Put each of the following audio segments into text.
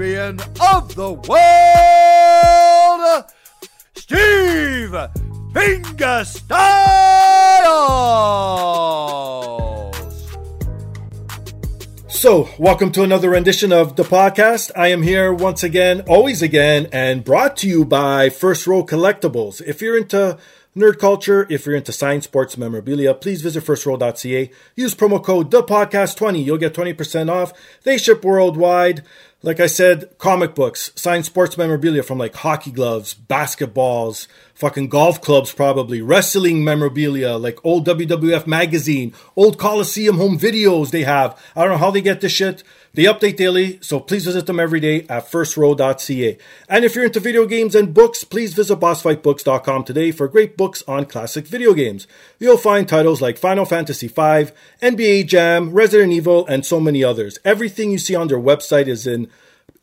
of the world, Steve Fingerstyles. So, welcome to another rendition of the podcast. I am here once again, always again, and brought to you by First Row Collectibles. If you're into nerd culture, if you're into science, sports, memorabilia, please visit firstrow.ca. Use promo code DAPODCAST20. You'll get 20% off. They ship worldwide. Like I said, comic books, signed sports, memorabilia from like hockey gloves, basketballs, fucking golf clubs, probably, wrestling memorabilia, like old WWF magazine, old Coliseum home videos they have. I don't know how they get this shit. They update daily, so please visit them every day at firstrow.ca. And if you're into video games and books, please visit bossfightbooks.com today for great books on classic video games. You'll find titles like Final Fantasy V, NBA Jam, Resident Evil, and so many others. Everything you see on their website is in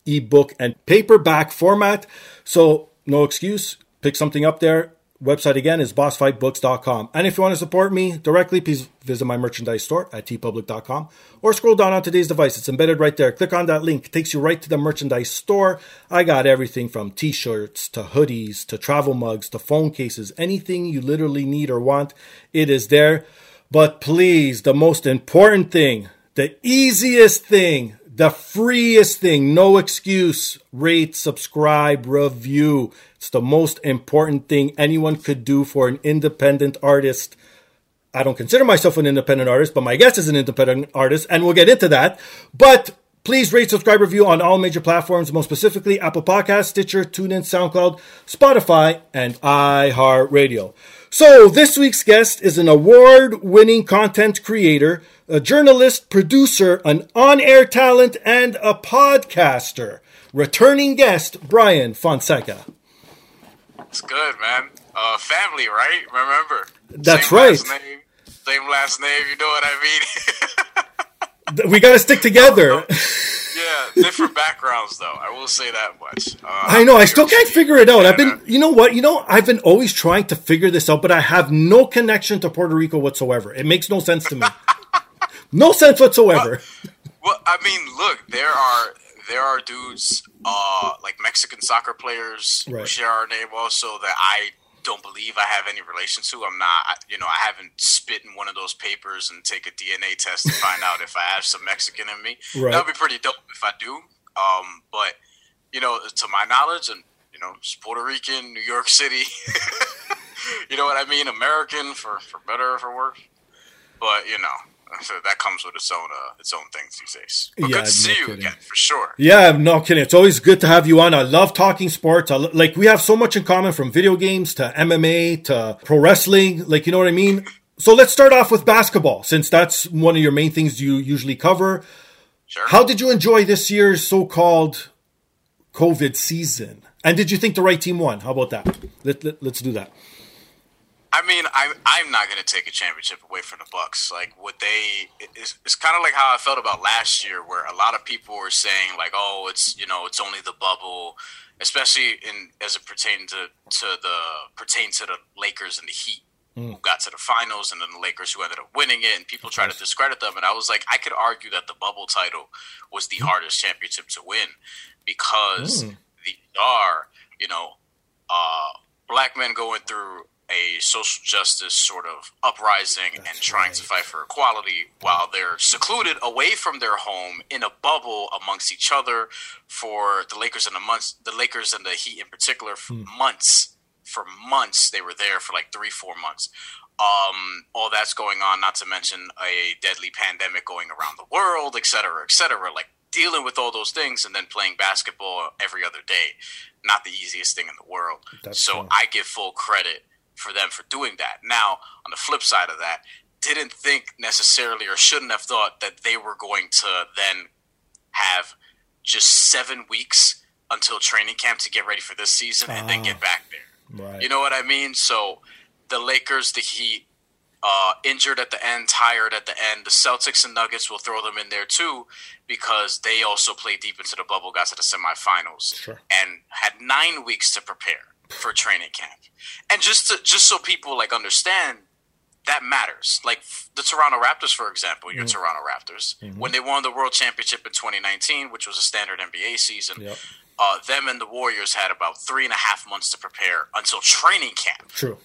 ebook and paperback format, so no excuse. Pick something up there. Website again is bossfightbooks.com. And if you want to support me directly, please visit my merchandise store at teepublic.com or scroll down on today's device. It's embedded right there. Click on that link. It takes you right to the merchandise store. I got everything from t-shirts to hoodies to travel mugs to phone cases. Anything you literally need or want, it is there. But please, the most important thing, the easiest thing, the freest thing, no excuse. Rate, subscribe, review. It's the most important thing anyone could do for an independent artist. I don't consider myself an independent artist, but my guest is an independent artist, and we'll get into that. But please rate, subscribe, review on all major platforms, most specifically Apple Podcasts, Stitcher, TuneIn, SoundCloud, Spotify, and iHeartRadio. So this week's guest is an award-winning content creator, a journalist, producer, an on-air talent, and a podcaster. Returning guest, Bryan Fonseca. It's good, man. Uh, family, right? Remember? That's Same right. Last name, same last name. You know what I mean? We got to stick together. yeah, different backgrounds, though. I will say that much. Uh, I know. I still can't figure it out. I've been, you know what? You know, I've been always trying to figure this out, but I have no connection to Puerto Rico whatsoever. It makes no sense to me. no sense whatsoever. Well, I mean, look, there are there are dudes uh, like Mexican soccer players Right. share our name also that I don't believe I have any relation to. I'm not, you know, I haven't spit in one of those papers and take a DNA test to find out if I have some Mexican in me. Right. That would be pretty dope if I do. Um, but you know, to my knowledge, and you know, it's Puerto Rican, New York City. you know what I mean? American for for better or for worse. But you know, that comes with its own uh, its own things these days. But Yeah, good to see no you kidding. again for sure. Yeah, no kidding. It's always good to have you on. I love talking sports. I, like we have so much in common from video games to MMA to pro wrestling. Like you know what I mean. So let's start off with basketball, since that's one of your main things you usually cover. Sure. How did you enjoy this year's so-called COVID season? And did you think the right team won? How about that? Let, let, let's do that. I mean, I'm I'm not going to take a championship away from the Bucks. Like what they, it's, it's kind of like how I felt about last year, where a lot of people were saying like, "Oh, it's you know, it's only the bubble," especially in as it pertained to to the pertains to the Lakers and the Heat. mm. who got to the finals, and then the Lakers who ended up winning it, and people try to discredit them. And I was like, I could argue that the bubble title was the mm. hardest championship to win because mm. the are, you know, uh, black men going through a social justice sort of uprising That's and trying right. to fight for equality while they're secluded away from their home in a bubble amongst each other for the Lakers and the months the Lakers and the Heat in particular for hmm. months for months they were there for like 3 4 months um, all that's going on not to mention a deadly pandemic going around the world et cetera et cetera like dealing with all those things and then playing basketball every other day not the easiest thing in the world that's so I give full credit for them for doing that. Now, on the flip side of that, didn't think necessarily or shouldn't have thought that they were going to then have just seven weeks until training camp to get ready for this season and then get ah, back there. Right. You know what I mean? So the Lakers, the Heat, uh, injured at the end, tired at the end. The Celtics and Nuggets will throw them in there too because they also played deep into the bubble, got to the semifinals, sure. and had nine weeks to prepare for training camp. And just to just so people like understand that matters. Like the Toronto Raptors, for example, your mm-hmm. Toronto Raptors, mm-hmm. when they won the World Championship in 2019, which was a standard NBA season, yep. uh, them and the Warriors had about three and a half months to prepare until training camp. True.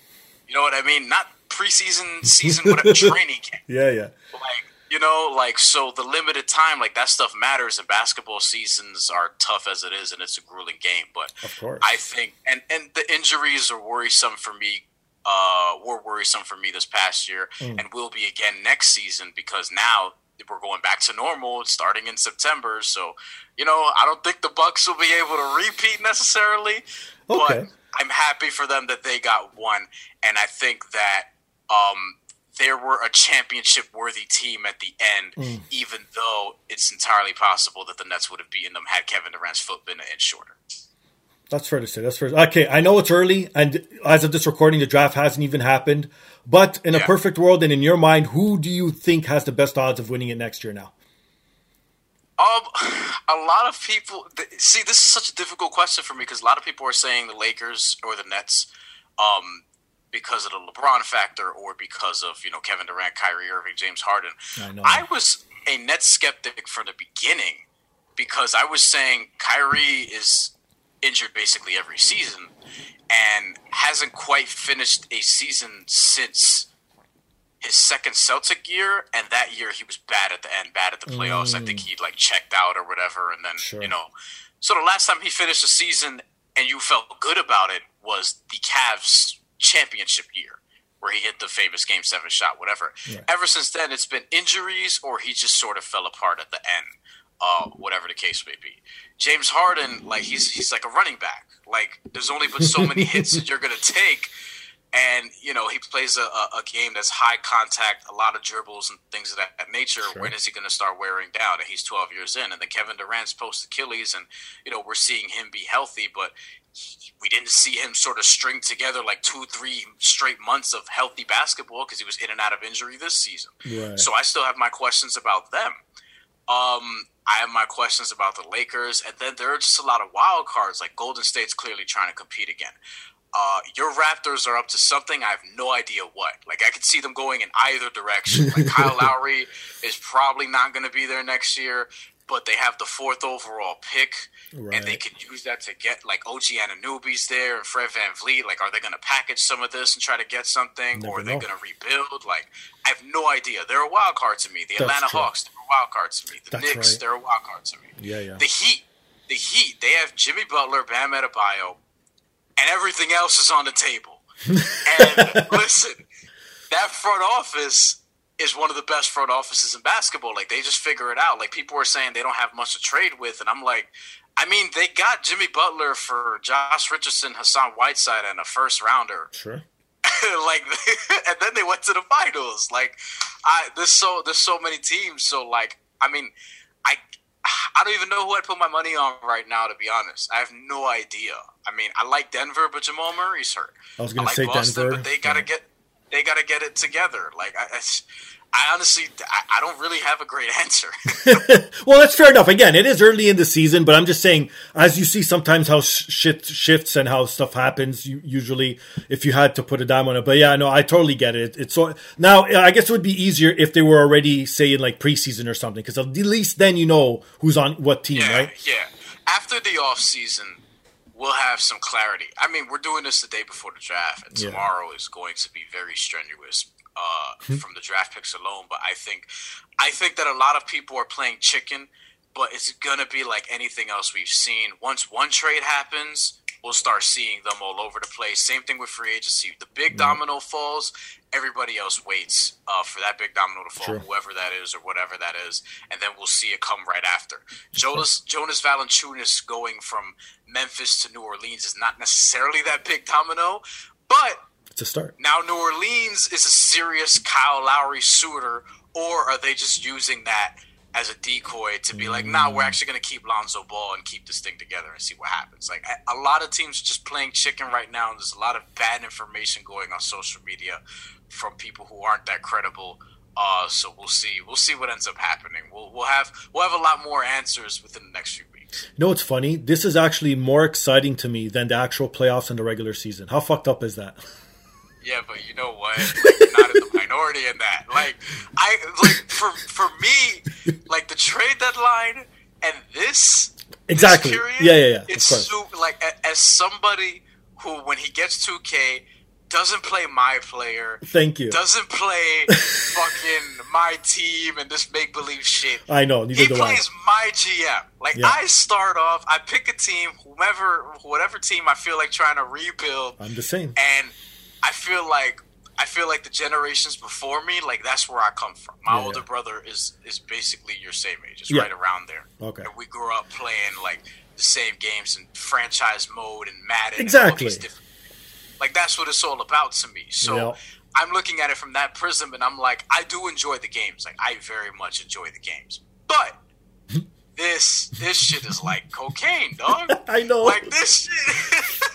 You know what I mean? Not preseason, season, whatever, training camp. Yeah, yeah. Like you know, like so the limited time, like that stuff matters. And basketball seasons are tough as it is, and it's a grueling game. But of course, I think, and and the injuries are worrisome for me. Uh, were worrisome for me this past year, mm. and will be again next season because now we're going back to normal starting in September. So, you know, I don't think the Bucks will be able to repeat necessarily, okay. but I'm happy for them that they got one, and I think that um, there were a championship worthy team at the end, mm. even though it's entirely possible that the Nets would have beaten them had Kevin Durant's foot been an inch shorter. That's fair to say. That's fair. Okay, I know it's early, and as of this recording, the draft hasn't even happened. But in yeah. a perfect world, and in your mind, who do you think has the best odds of winning it next year? Now, um, a lot of people see this is such a difficult question for me because a lot of people are saying the Lakers or the Nets. Um, because of the LeBron factor or because of you know Kevin Durant, Kyrie Irving, James Harden. I, I was a net skeptic from the beginning because I was saying Kyrie is injured basically every season and hasn't quite finished a season since his second Celtic year, and that year he was bad at the end, bad at the playoffs. Mm. I think mm. he like checked out or whatever, and then sure. you know. So the last time he finished a season and you felt good about it was the Cavs championship year where he hit the famous game seven shot, whatever. Yeah. Ever since then, it's been injuries or he just sort of fell apart at the end, uh, whatever the case may be. James Harden, like he's he's like a running back. Like there's only but so many hits that you're gonna take, and you know he plays a, a, game that's high contact, a lot of dribbles and things of that, nature. Sure. When is he gonna start wearing down? And he's 12 years in, and then Kevin Durant's post Achilles, and you know we're seeing him be healthy, but we didn't see him sort of string together like two, three straight months of healthy basketball because he was in and out of injury this season. Right. So I still have my questions about them. Um, I have my questions about the Lakers, and then there are just a lot of wild cards. Like Golden State's clearly trying to compete again. Uh, your Raptors are up to something. I have no idea what. Like I could see them going in either direction. Like Kyle Lowry is probably not going to be there next year but they have the fourth overall pick, right. and they can use that to get like OG Anunoby's there and Fred VanVleet. Like, are they going to package some of this and try to get something, Never or are they going to rebuild? Like, I have no idea. They're a wild card to me. The That's Atlanta true. Hawks, they're a wild card to me. The That's Knicks, right. they're a wild card to me. Yeah, yeah. The Heat, the Heat, they have Jimmy Butler, Bam Adebayo, and everything else is on the table. and listen, that front office is one of the best front offices in basketball. Like they just figure it out. Like people are saying they don't have much to trade with, and I'm like, I mean, they got Jimmy Butler for Josh Richardson, Hassan Whiteside, and a first rounder. Sure. like, and then they went to the finals. Like, I there's so there's so many teams. So like, I mean, I I don't even know who I'd put my money on right now. To be honest, I have no idea. I mean, I like Denver, but Jamal Murray's hurt. I was going like to say Boston, Denver, but they got to yeah. get they got to get it together. Like I, I honestly, I, I don't really have a great answer. well, that's fair enough. Again, it is early in the season, but I'm just saying, as you see sometimes how shit shifts and how stuff happens. You, usually, if you had to put a dime on it, but yeah, no, I totally get it. It's so now. I guess it would be easier if they were already say in like preseason or something, because at least then you know who's on what team, yeah, right? Yeah. After the off season, we'll have some clarity. I mean, we're doing this the day before the draft, and Yeah. tomorrow is going to be very strenuous uh, Hmm. from the draft picks alone. But I think, I think that a lot of people are playing chicken, but it's gonna be like anything else we've seen. Once one trade happens, we'll start seeing them all over the place. Same thing with free agency. The big domino falls, everybody else waits uh, for that big domino to fall, whoever that is or whatever that is, and then we'll see it come right after. Jonas Jonas Valanciunas going from Memphis to New Orleans is not necessarily that big domino, but It's a start. now New Orleans is a serious Kyle Lowry suitor, or are they just using that as a decoy to be like, nah, we're actually going to keep Lonzo Ball and keep this thing together and see what happens? Like a- lot of teams just playing chicken right now, and there's a lot of bad information going on social media from people who aren't that credible. Uh, so we'll see. We'll see what ends up happening. We'll we'll have we'll have a lot more answers within the next few weeks. You know what's funny? This is actually more exciting to me than the actual playoffs and the regular season. How fucked up is that? Yeah, but you know what? Like, you're not in the minority in that. Like, I like for for me, like the trade deadline and this this Exactly. period, Yeah, yeah, yeah, It's so like a- as somebody who, when he gets two K, doesn't play my player, Thank you. doesn't play fucking my team and this make believe shit. I know. He I. plays my GM. Like Yeah. I start off, I pick a team, whomever, whatever team I feel like trying to rebuild I'm the same. and I feel like I feel like the generations before me, like that's where I come from. My Yeah, older yeah. brother is is basically your same age, it's Yeah. right around there. Okay. and we grew up playing like the same games in franchise mode and Madden. and all Exactly. different- like that's what it's all about to me. So. I'm looking at it from that prism, and I'm like, I do enjoy the games. Like, I very much enjoy the games, but this this shit is like cocaine, dog. I know. Like this shit,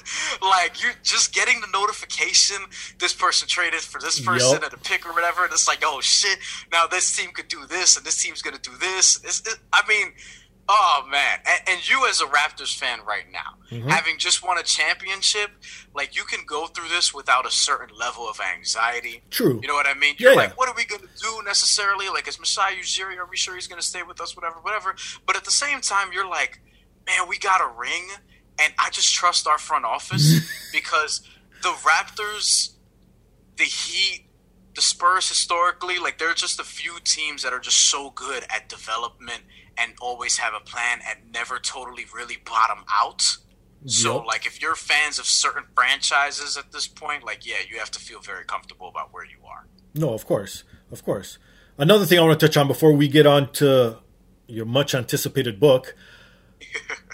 like you're just getting the notification this person traded for this person Yup. at a pick or whatever, and it's like, oh shit, now this team could do this, and this team's gonna do this. It, I mean, oh man, and, and you as a Raptors fan right now, Mm-hmm. having just won a championship, like you can go through this without a certain level of anxiety. True. You know what I mean? Yeah, You're yeah. like, what are we going to do necessarily? Like, is Masai Ujiri, are we sure he's going to stay with us? Whatever, whatever. But at the same time, you're like, man, we got a ring, and I just trust our front office because the Raptors, the Heat, the Spurs historically, like, they're just a few teams that are just so good at development and always have a plan and never totally really bottom out. So, Yup. like, if you're fans of certain franchises at this point, like, yeah, you have to feel very comfortable about where you are. No, of course, of course. Another thing I want to touch on before we get on to your much anticipated book.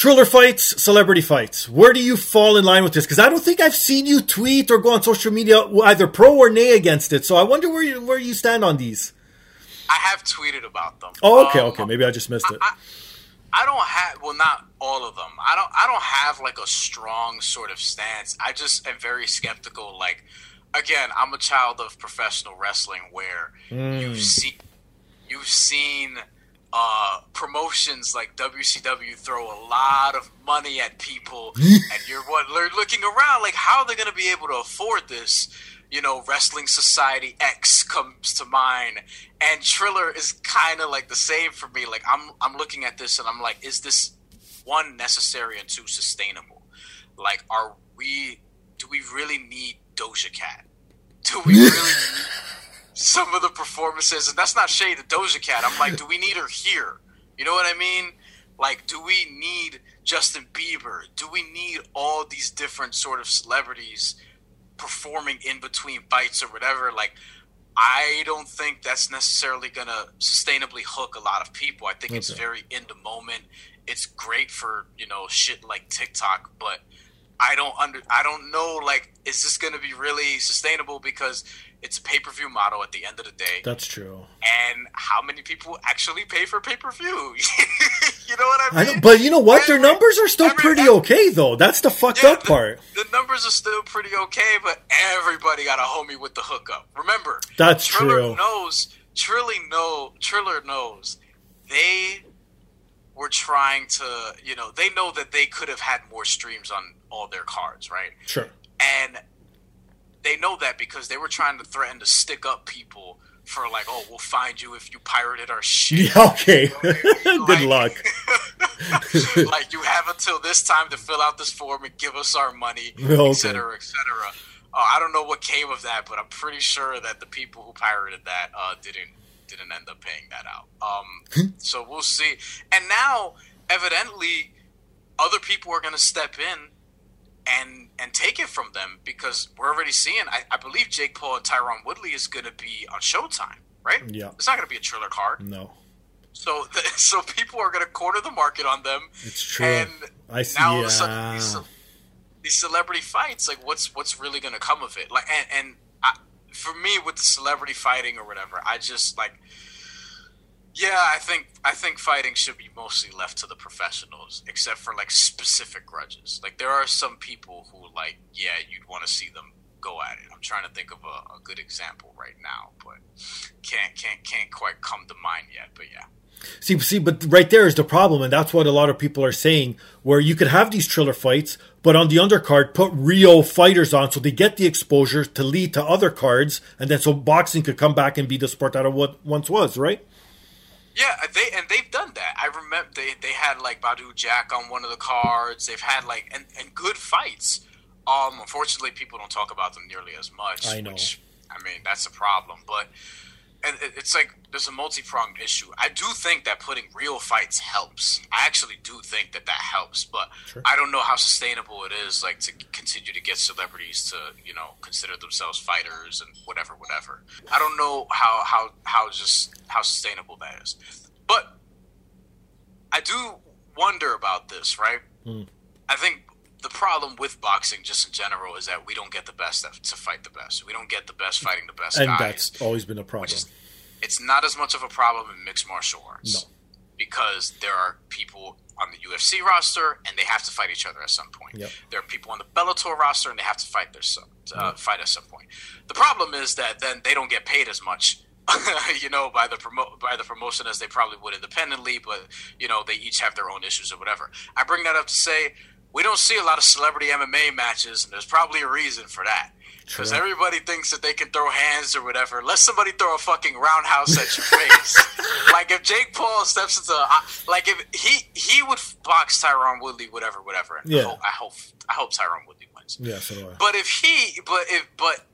Triller fights, celebrity fights. Where do you fall in line with this? Because I don't think I've seen you tweet or go on social media either pro or nay against it. So I wonder where you where you stand on these. I have tweeted about them. Oh, okay, Um, okay. Maybe I just missed it. I don't have well, not all of them. I don't. I don't have like a strong sort of stance. I just am very skeptical. Like, again, I'm a child of professional wrestling, where you've seen you've seen uh, promotions like WCW throw a lot of money at people, and you're what looking around like how are they going to be able to afford this? You know, Wrestling Society X comes to mind, and Triller is kind of like the same for me. Like I'm I'm looking at this and I'm like, is this one necessary and two sustainable? Like, are we? Do we really need Doja Cat? Do we really? Some of the performances, and that's not shade to Doja Cat. I'm like, do we need her here? You know what I mean? Like, do we need Justin Bieber? Do we need all these different sort of celebrities performing in between fights or whatever? Like, I don't think that's necessarily gonna sustainably hook a lot of people. I think it's very in the moment. It's great for you know shit like TikTok, but I don't under I don't know like is this going to be really sustainable because it's a pay-per-view model at the end of the day. That's true. And how many people actually pay for pay-per-view? you know what I mean? I but you know what? Their numbers are still every- pretty every- okay, though. That's the fucked Yeah, up the, part. the numbers are still pretty okay, but everybody got a homie with the hookup. Remember, That's Triller true. knows. Triller know. Triller knows. They were trying to. You know, they know that they could have had more streams on all their cards, right? Sure. And they know that because they were trying to threaten to stick up people for like, oh, we'll find you if you pirated our shit. Yeah, okay. Good luck. like you have until this time to fill out this form and give us our money, Okay. et cetera, et cetera. Uh, I don't know what came of that, but I'm pretty sure that the people who pirated that uh, didn't didn't end up paying that out. Um, so we'll see. And now, evidently, other people are going to step in and and take it from them because we're already seeing. I, I believe Jake Paul and Tyron Woodley is going to be on Showtime, right? Yeah. it's not going to be a Triller card. No, So so people are going to corner the market on them. it's true. And I see. now all of a sudden these, these celebrity fights, like what's what's really going to come of it? Like, and, and I, for me, with the celebrity fighting or whatever, I just like, yeah, I think I think fighting should be mostly left to the professionals, except for like specific grudges. Like there are some people who like, yeah, you'd want to see them go at it. I'm trying to think of a, a good example right now, but can't can't can't quite come to mind yet. But yeah. See, see, but right there is the problem, and that's what a lot of people are saying. Where you could have these Triller fights, but on the undercard, put real fighters on, so they get the exposure to lead to other cards, and then so boxing could come back and be the sport that it once was, right? Yeah, they and they've done that. I remember they, they had like Badou Jack on one of the cards. They've had like and, and good fights. Um, unfortunately, people don't talk about them nearly as much. I know. Which, I mean, that's a problem. But and it's like there's a multi pronged issue. I do think that putting real fights helps. I actually do think that that helps, but Sure. I don't know how sustainable it is. Like to continue to get celebrities to you know consider themselves fighters and whatever, whatever. I don't know how how how just how sustainable that is. But I do wonder about this, right? Hmm. I think the problem with boxing, just in general, is that we don't get the best to- to fight the best. We don't get the best fighting the best And guys that's always been a problem. is it's not as much of a problem in mixed martial arts No. because there are people on the UFC roster and they have to fight each other at some point. Yep. There are people on the Bellator roster and they have to fight their some, uh, fight at some point. The problem is that then they don't get paid as much. you know, by the promo- by the promotion as they probably would independently, but you know they each have their own issues or whatever. I bring that up to say we don't see a lot of celebrity MMA matches, and there's probably a reason for that. Because everybody thinks that they can throw hands or whatever. Let somebody throw a fucking roundhouse at your face. like if Jake Paul steps into, like if he he would box Tyron Woodley, whatever, whatever. Yeah. I hope, I hope I hope Tyron Woodley wins. yeah, so do I. But if he, but if but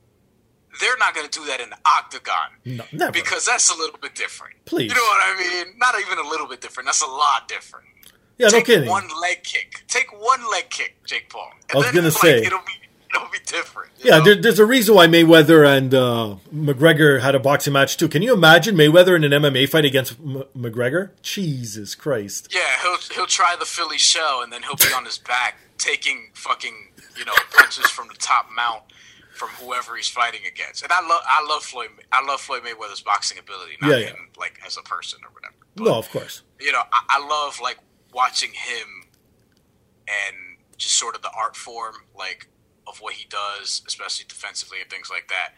they're not going to do that in the octagon No, never. because that's a little bit different. Please. you know what I mean? Not even a little bit different. That's a lot different. Yeah, no Take kidding. one leg kick. Take one leg kick, Jake Paul. And I was gonna like, say. it'll be it'll be different. Yeah, there, there's a reason why Mayweather and uh, McGregor had a boxing match too. Can you imagine Mayweather in an MMA fight against M- McGregor? Jesus Christ! Yeah, he'll he'll try the Philly shell and then he'll be on his back taking fucking you know punches from the top mount from whoever he's fighting against. And I love I love Floyd I love Floyd Mayweather's boxing ability, not Yeah, yeah. him like as a person or whatever. But, No, of course. you know I, I love like watching him and just sort of the art form like of what he does, especially defensively and things like that.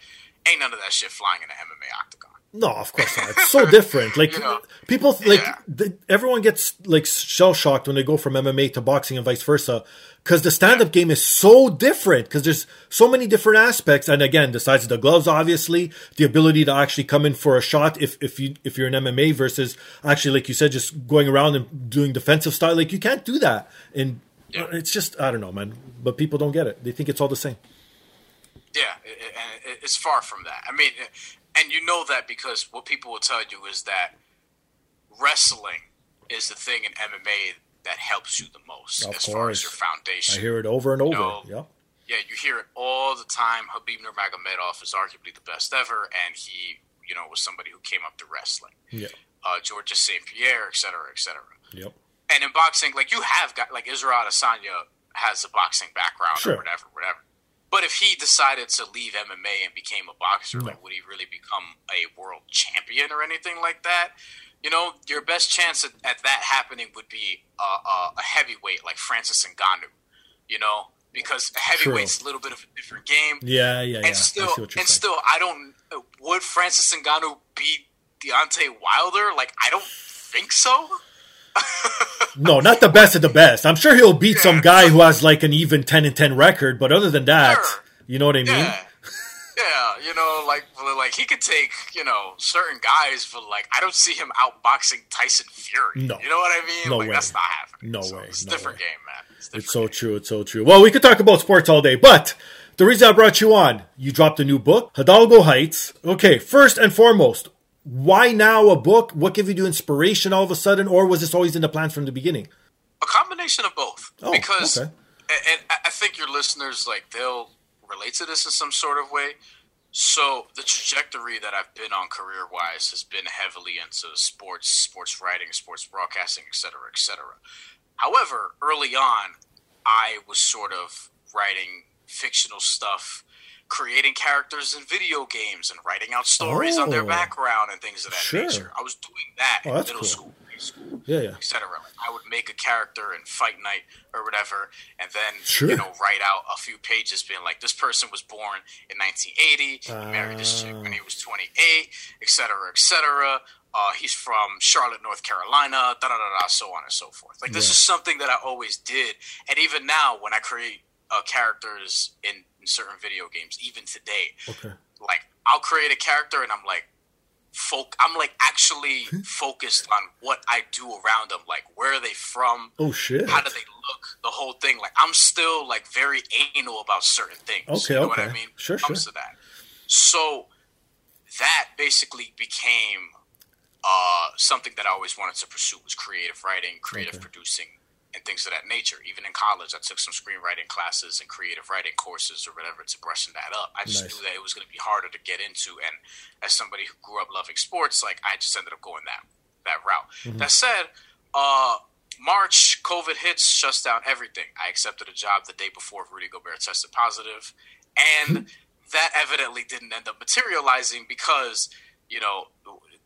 Ain't none of that shit flying in an MMA octagon. No, of course not. It's so different. Like You know? people, like Yeah. the, everyone gets like shell shocked when they go from MMA to boxing and vice versa, because the stand up game is so different. Because there's so many different aspects, and again, the size of the gloves, obviously, the ability to actually come in for a shot if if you if you're an MMA versus actually, like you said, just going around and doing defensive style. Like you can't do that, and it's just I don't know, man. But people don't get it. They think it's all the same. Yeah, and it's far from that. I mean, and you know that because what people will tell you is that wrestling is the thing in MMA that helps you the most Of as far as your foundation. I hear it over and over. No. Yeah. Yeah, you hear it all the time. Khabib Nurmagomedov is arguably the best ever, and he, you know, was somebody who came up to wrestling. Yeah. Uh, Georges St. Pierre, et cetera, et cetera. Yep. And in boxing, like you have got like Israel Adesanya has a boxing background Sure. or whatever, whatever. But if he decided to leave MMA and became a boxer, like would he really become a world champion or anything like that? You know, your best chance at, at that happening would be a, a, a heavyweight like Francis Ngannou. You know, because a heavyweight's a little bit of a different game Yeah, yeah, yeah. and still, what you're and saying. still, I don't. Would Francis Ngannou beat Deontay Wilder? Like, I don't think so. no, not the best of the best. I'm sure he'll beat some guy who has like an even ten and ten record, but other than that, Sure. you know what I mean? Yeah, yeah. You know, like, like he could take you know certain guys, but like, I don't see him outboxing Tyson Fury. No. you know what I mean? No like, way. that's not happening. No So way. It's a No different way. game, man. It's, different It's so game. true. It's so true. Well, we could talk about sports all day, but the reason I brought you on, you dropped a new book, Hidalgo Heights. Okay, first and foremost, why now a book? What gave you the inspiration all of a sudden, or was this always in the plans from the beginning? A combination of both. Oh, because okay. and, I think your listeners like they'll relate to this in some sort of way. So the trajectory that I've been on career wise has been heavily into sports, sports writing, sports broadcasting, et cetera, et cetera. However, early on, I was sort of writing fictional stuff, creating characters in video games, and writing out stories on their Oh. background and things of that Sure. nature. I was doing that Oh, in middle cool. school, school Yeah, yeah. etc. Like I would make a character in Fight Night or whatever, and then Sure. you know write out a few pages being like, this person was born in 1980, he married this chick when he was 28, etc., etc. Uh, he's from Charlotte, North Carolina, da da da da, so on and so forth. Like this Yeah. is something that I always did, and even now when I create uh, characters in, in certain video games, even today, Okay. like I'll create a character and I'm like folk I'm like actually focused on what I do around them like where are they from? Oh shit. how do they look? The whole thing. Like I'm still like very anal about certain things. Okay, you know what I mean? Sure, comes sure. to that. So that basically became uh, something that I always wanted to pursue was creative writing creative Okay. producing and things of that nature even in college I took some screenwriting classes and creative writing courses or whatever to brushing that up I just Nice. knew that it was going to be harder to get into and as somebody who grew up loving sports like I just ended up going that that route Mm-hmm. that said uh March, COVID hits, shuts down everything. I accepted a job the day before Rudy Gobert tested positive, and that evidently didn't end up materializing because you know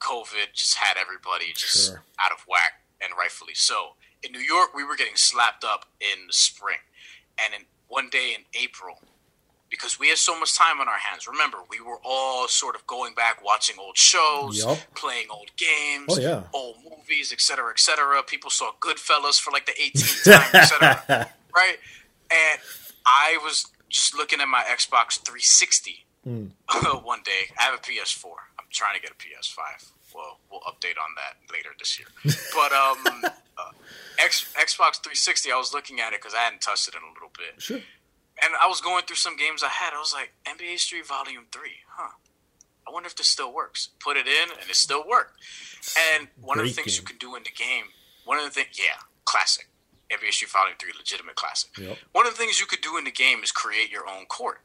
COVID just had everybody just Sure. out of whack, and rightfully so. In New York, we were getting slapped up in the spring, and in one day in April, because we had so much time on our hands. Remember, we were all sort of going back, watching old shows, Yup. playing old games, Oh, yeah. old movies, etc., etc. People saw Goodfellas for like the 18th time, etc. Right? And I was just looking at my Xbox 360 Hmm. one day. I have a PS4. I'm trying to get a PS5. Well, we'll update on that later this year. But um, uh, X, Xbox 360, I was looking at it because I hadn't touched it in a little bit Sure. and I was going through some games I had. I was like, NBA Street Volume Three, huh? I wonder if this still works. Put it in, and it still worked. And one of the Great things you can do in the game, one of the things, yeah, classic. NBA Street Volume Three, legitimate classic. Yep. One of the things you could do in the game is create your own court.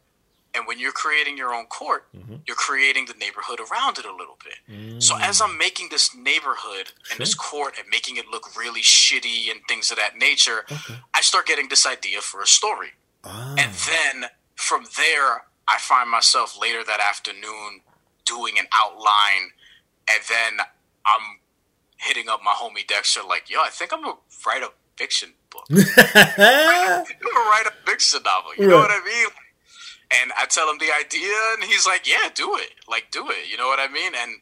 And when you're creating your own court, Mm-hmm. you're creating the neighborhood around it a little bit. So as I'm making this neighborhood and this court and making it look really shitty and things of that nature, I start getting this idea for a story. Ah. And then from there, I find myself later that afternoon doing an outline, and then I'm hitting up my homie Dexter, like, yo, I think I'm gonna write a fiction book. I'm gonna write a fiction novel. You know what I mean? And I tell him the idea, and he's like, yeah, do it. Like, do it. You know what I mean? And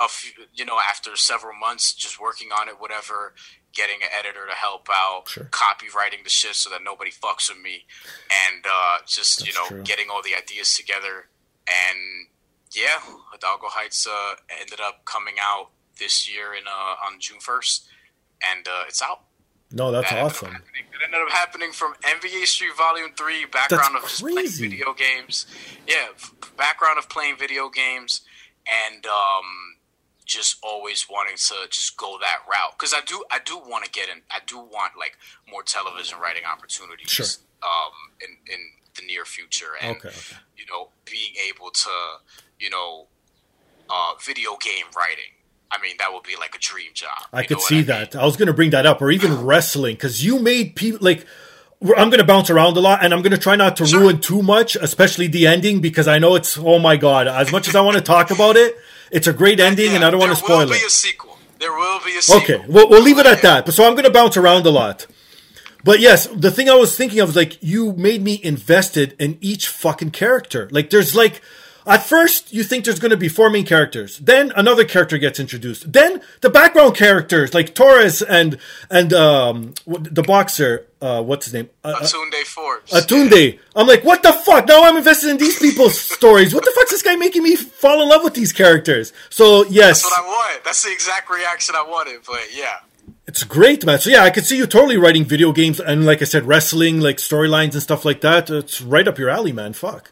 a few, you know, after several months just working on it, whatever, getting an editor to help out, Sure. copywriting the shit so that nobody fucks with me, and uh, just you know, true. getting all the ideas together. And yeah, Hidalgo Heights uh, ended up coming out this year in uh, on June first, and uh, it's out. No, that's That awesome. It ended up happening from NBA Street Volume Three, background That's of just playing video games. Yeah, background of playing video games, and um, just always wanting to just go that route because I do I do want to get in. I do want like more television writing opportunities. Sure. Um, in in the near future, and Okay, okay. you know, being able to, you know, uh, video game writing. I mean, that would be like a dream job. I could see mean? that. I was going to bring that up, or even wrestling, because you made people like I'm going to bounce around a lot, and I'm going to try not to sure. ruin too much, especially the ending, because I know it's oh my god. As much as I want to talk about it, it's a great ending, yeah, and I don't want to spoil it. There will be a sequel. There will be a sequel. Okay, we'll, we'll leave it at that. But so I'm going to bounce around a lot. But yes, the thing I was thinking of is like you made me invested in each fucking character. Like there's like at first, you think there's going to be four main characters. Then another character gets introduced. Then the background characters like Torres and and um, the boxer. Uh, what's his name? Uh, Atunde Forbes. Atunde. I'm like, what the fuck? Now I'm invested in these people's stories. What the fuck's this guy making me fall in love with these characters? So yes, that's what I want. That's the exact reaction I wanted. But yeah. It's great, man. So yeah, I could see you totally writing video games and, like I said, wrestling, like storylines and stuff like that. It's right up your alley, man. Fuck.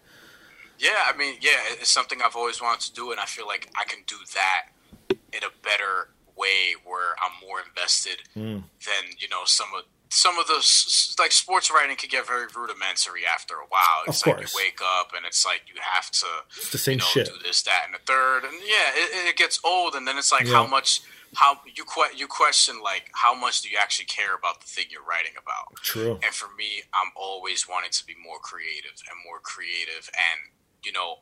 Yeah, I mean, yeah, it's something I've always wanted to do, and I feel like I can do that in a better way where I'm more invested mm. than you know some of some of the like sports writing can get very rudimentary after a while. It's like you wake up and it's like you have to it's the same you know, shit. do this, that, and the third, and yeah, it, it gets old, and then it's like yeah. how much how you que- you question like how much do you actually care about the thing you're writing about? True. And for me, I'm always wanting to be more creative and more creative and you know,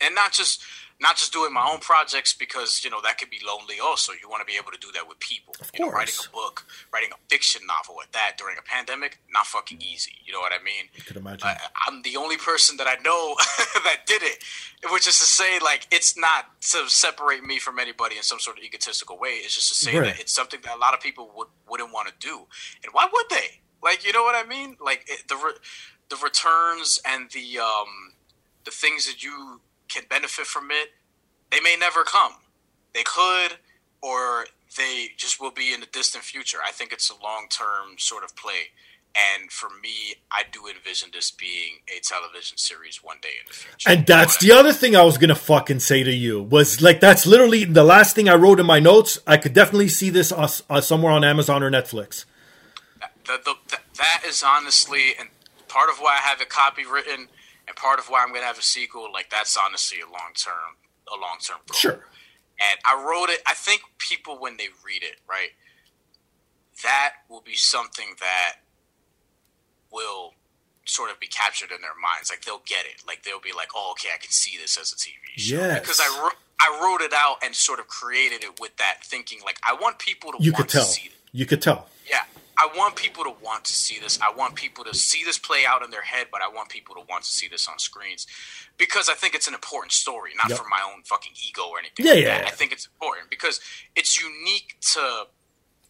and not just not just doing my own projects because you know that could be lonely. Also, you want to be able to do that with people. Of you know, writing a book, writing a fiction novel at that during a pandemic, not fucking easy. You know what I mean? You could imagine. Uh, I'm the only person that I know that did it, which is to say, like, it's not to separate me from anybody in some sort of egotistical way. It's just to say right. that it's something that a lot of people would wouldn't want to do, and why would they? Like, you know what I mean? Like it, the re- the returns and the um the things that you can benefit from it, they may never come. They could, or they just will be in the distant future. I think it's a long term sort of play. And for me, I do envision this being a television series one day in the future. And that's the other thing I was gonna fucking say to you was like that's literally the last thing I wrote in my notes. I could definitely see this uh, uh, somewhere on Amazon or Netflix. The, the, the, that is honestly, and part of why I have it copy written and part of why I'm going to have a sequel, like that's honestly a long term, a long term goal. Sure. And I wrote it. I think people when they read it, right, that will be something that will sort of be captured in their minds. Like they'll get it. Like they'll be like, "Oh, okay, I can see this as a TV show." Yes. Because I wrote, I wrote it out and sort of created it with that thinking. Like I want people to you could tell. You could tell. I want people to want to see this. I want people to see this play out in their head, but I want people to want to see this on screens because I think it's an important story, not yep. for my own fucking ego or anything. Yeah, like yeah, yeah. I think it's important because it's unique to,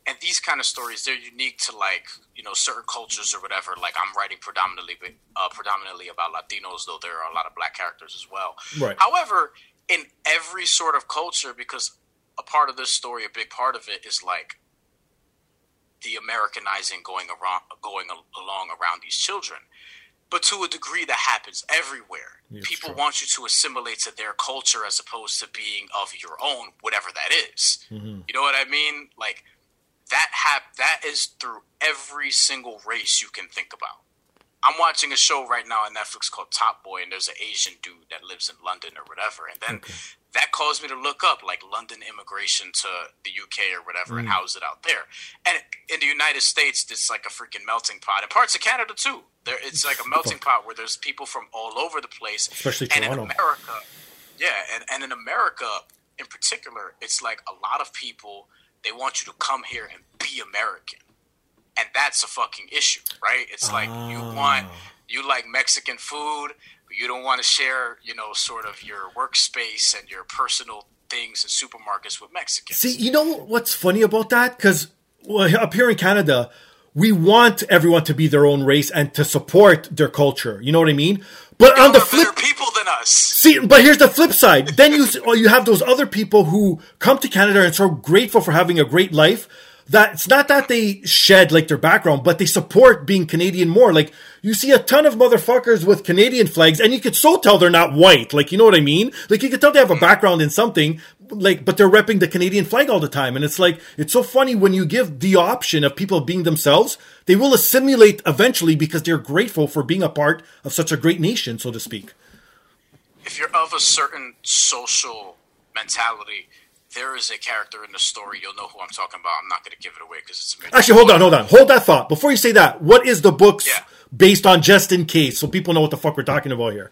and these kind of stories they're unique to like you know certain cultures or whatever. Like I'm writing predominantly uh, predominantly about Latinos, though there are a lot of black characters as well. Right. However, in every sort of culture, because a part of this story, a big part of it is like the Americanizing going around, going along around these children. But to a degree, that happens everywhere. People true. want you to assimilate to their culture as opposed to being of your own, whatever that is. Mm-hmm. You know what I mean? Like that. Hap- that is through every single race you can think about. I'm watching a show right now on Netflix called Top Boy, and there's an Asian dude that lives in London or whatever. And then okay. that caused me to look up like London immigration to the UK or whatever, mm. and how is it out there? And in the United States, it's like a freaking melting pot, and parts of Canada too. There, it's like a melting pot where there's people from all over the place, especially and Toronto. in America, yeah, and, and in America in particular, it's like a lot of people they want you to come here and be American and that's a fucking issue, right? It's like oh. you want ah. you like Mexican food, but you don't want to share, you know, sort of your workspace and your personal things in supermarkets with Mexicans. See, you know what's funny about that? Because well, up here in Canada, we want everyone to be their own race and to support their culture. You know what I mean? But on the flip, people than us. See, but here's the flip side. then you you have those other people who come to Canada and so grateful for having a great life, that it's not that they shed like their background, but they support being Canadian more. Like you see a ton of motherfuckers with Canadian flags, and you could so tell they're not white. Like you know what I mean? Like you could tell they have a mm. background in something. Like, but they're repping the Canadian flag all the time, and it's like it's so funny when you give the option of people being themselves. They will assimilate eventually because they're grateful for being a part of such a great nation, so to speak. If you're of a certain social mentality, there is a character in the story. You'll know who I'm talking about. I'm not going to give it away because it's amazing. Actually, hold on, hold on, hold that thought before you say that. What is the book Yeah. based on, just in case, so people know what the fuck we're talking about here?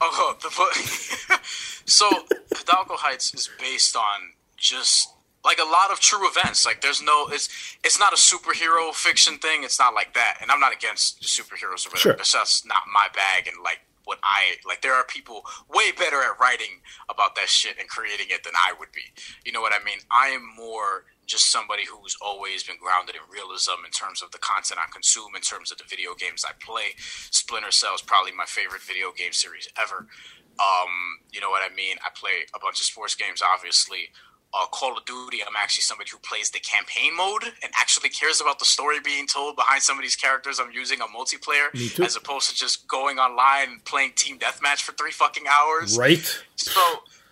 Oh, oh the book. so Hidalgo Heights is based on just like a lot of true events. Like there's no, it's it's not a superhero fiction thing. It's not like that. And I'm not against superheroes or whatever. Sure. Just not my bag. And like what I like, there are people way better at writing about that shit and creating it than I would be. You know what I mean? I am more just somebody who's always been grounded in realism in terms of the content I consume, in terms of the video games I play. Splinter Cell is probably my favorite video game series ever. Um, you know what I mean? I play a bunch of sports games, obviously. Uh, Call of Duty, I'm actually somebody who plays the campaign mode and actually cares about the story being told behind some of these characters I'm using on multiplayer, as opposed to just going online and playing team deathmatch for three fucking hours. Right? So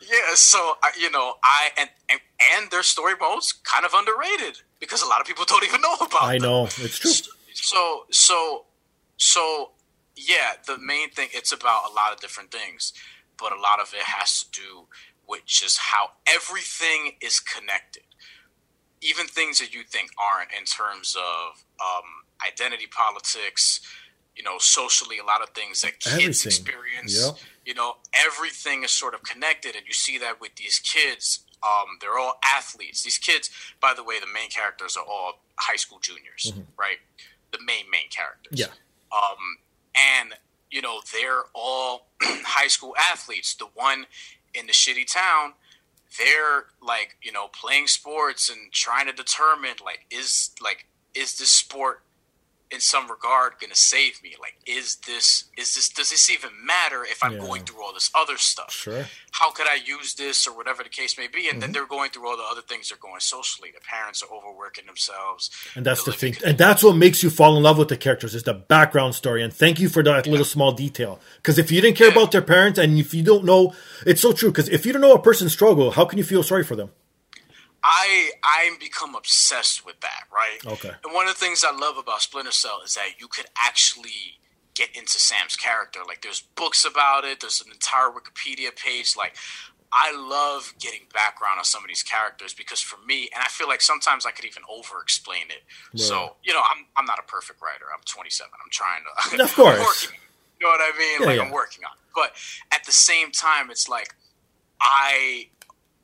yeah, so I you know I and, and and their story modes kind of underrated because a lot of people don't even know about. I them. know it's true. So so so yeah, the main thing it's about a lot of different things, but a lot of it has to do with is how everything is connected. Even things that you think aren't in terms of um, identity politics, you know, socially, a lot of things that kids Everything. experience. Yep. You know, everything is sort of connected, and you see that with these kids. Um, they're all athletes. These kids, by the way, the main characters are all high school juniors, right? The main main characters. Mm-hmm. Yeah. Um, and you know they're all high school athletes. The one in the shitty town, they're like you know playing sports and trying to determine like is like is this sport in some regard going to save me? Like is this is this does this even matter if I'm Yeah. going through all this other stuff? Sure. How could I use this or whatever the case may be? And Mm-hmm. then they're going through all the other things they're going socially. The parents are overworking themselves. And that's the thing. And that's what makes you fall in love with the characters is the background story. And thank you for that little small detail. Because if you didn't care Yeah. about their parents and if you don't know, it's so true. Because if you don't know a person's struggle, how can you feel sorry for them? I I'm become obsessed with that, right? Okay. And one of the things I love about Splinter Cell is that you could actually get into Sam's character. Like there's books about it, there's an entire Wikipedia page. Like I love getting background on some of these characters because for me, and I feel like sometimes I could even over explain it. So, you know, I'm I'm not a perfect writer. I'm 27. I'm trying to Of course. Working, you know what I mean? Yeah, like yeah. I'm working on it. But at the same time, it's like I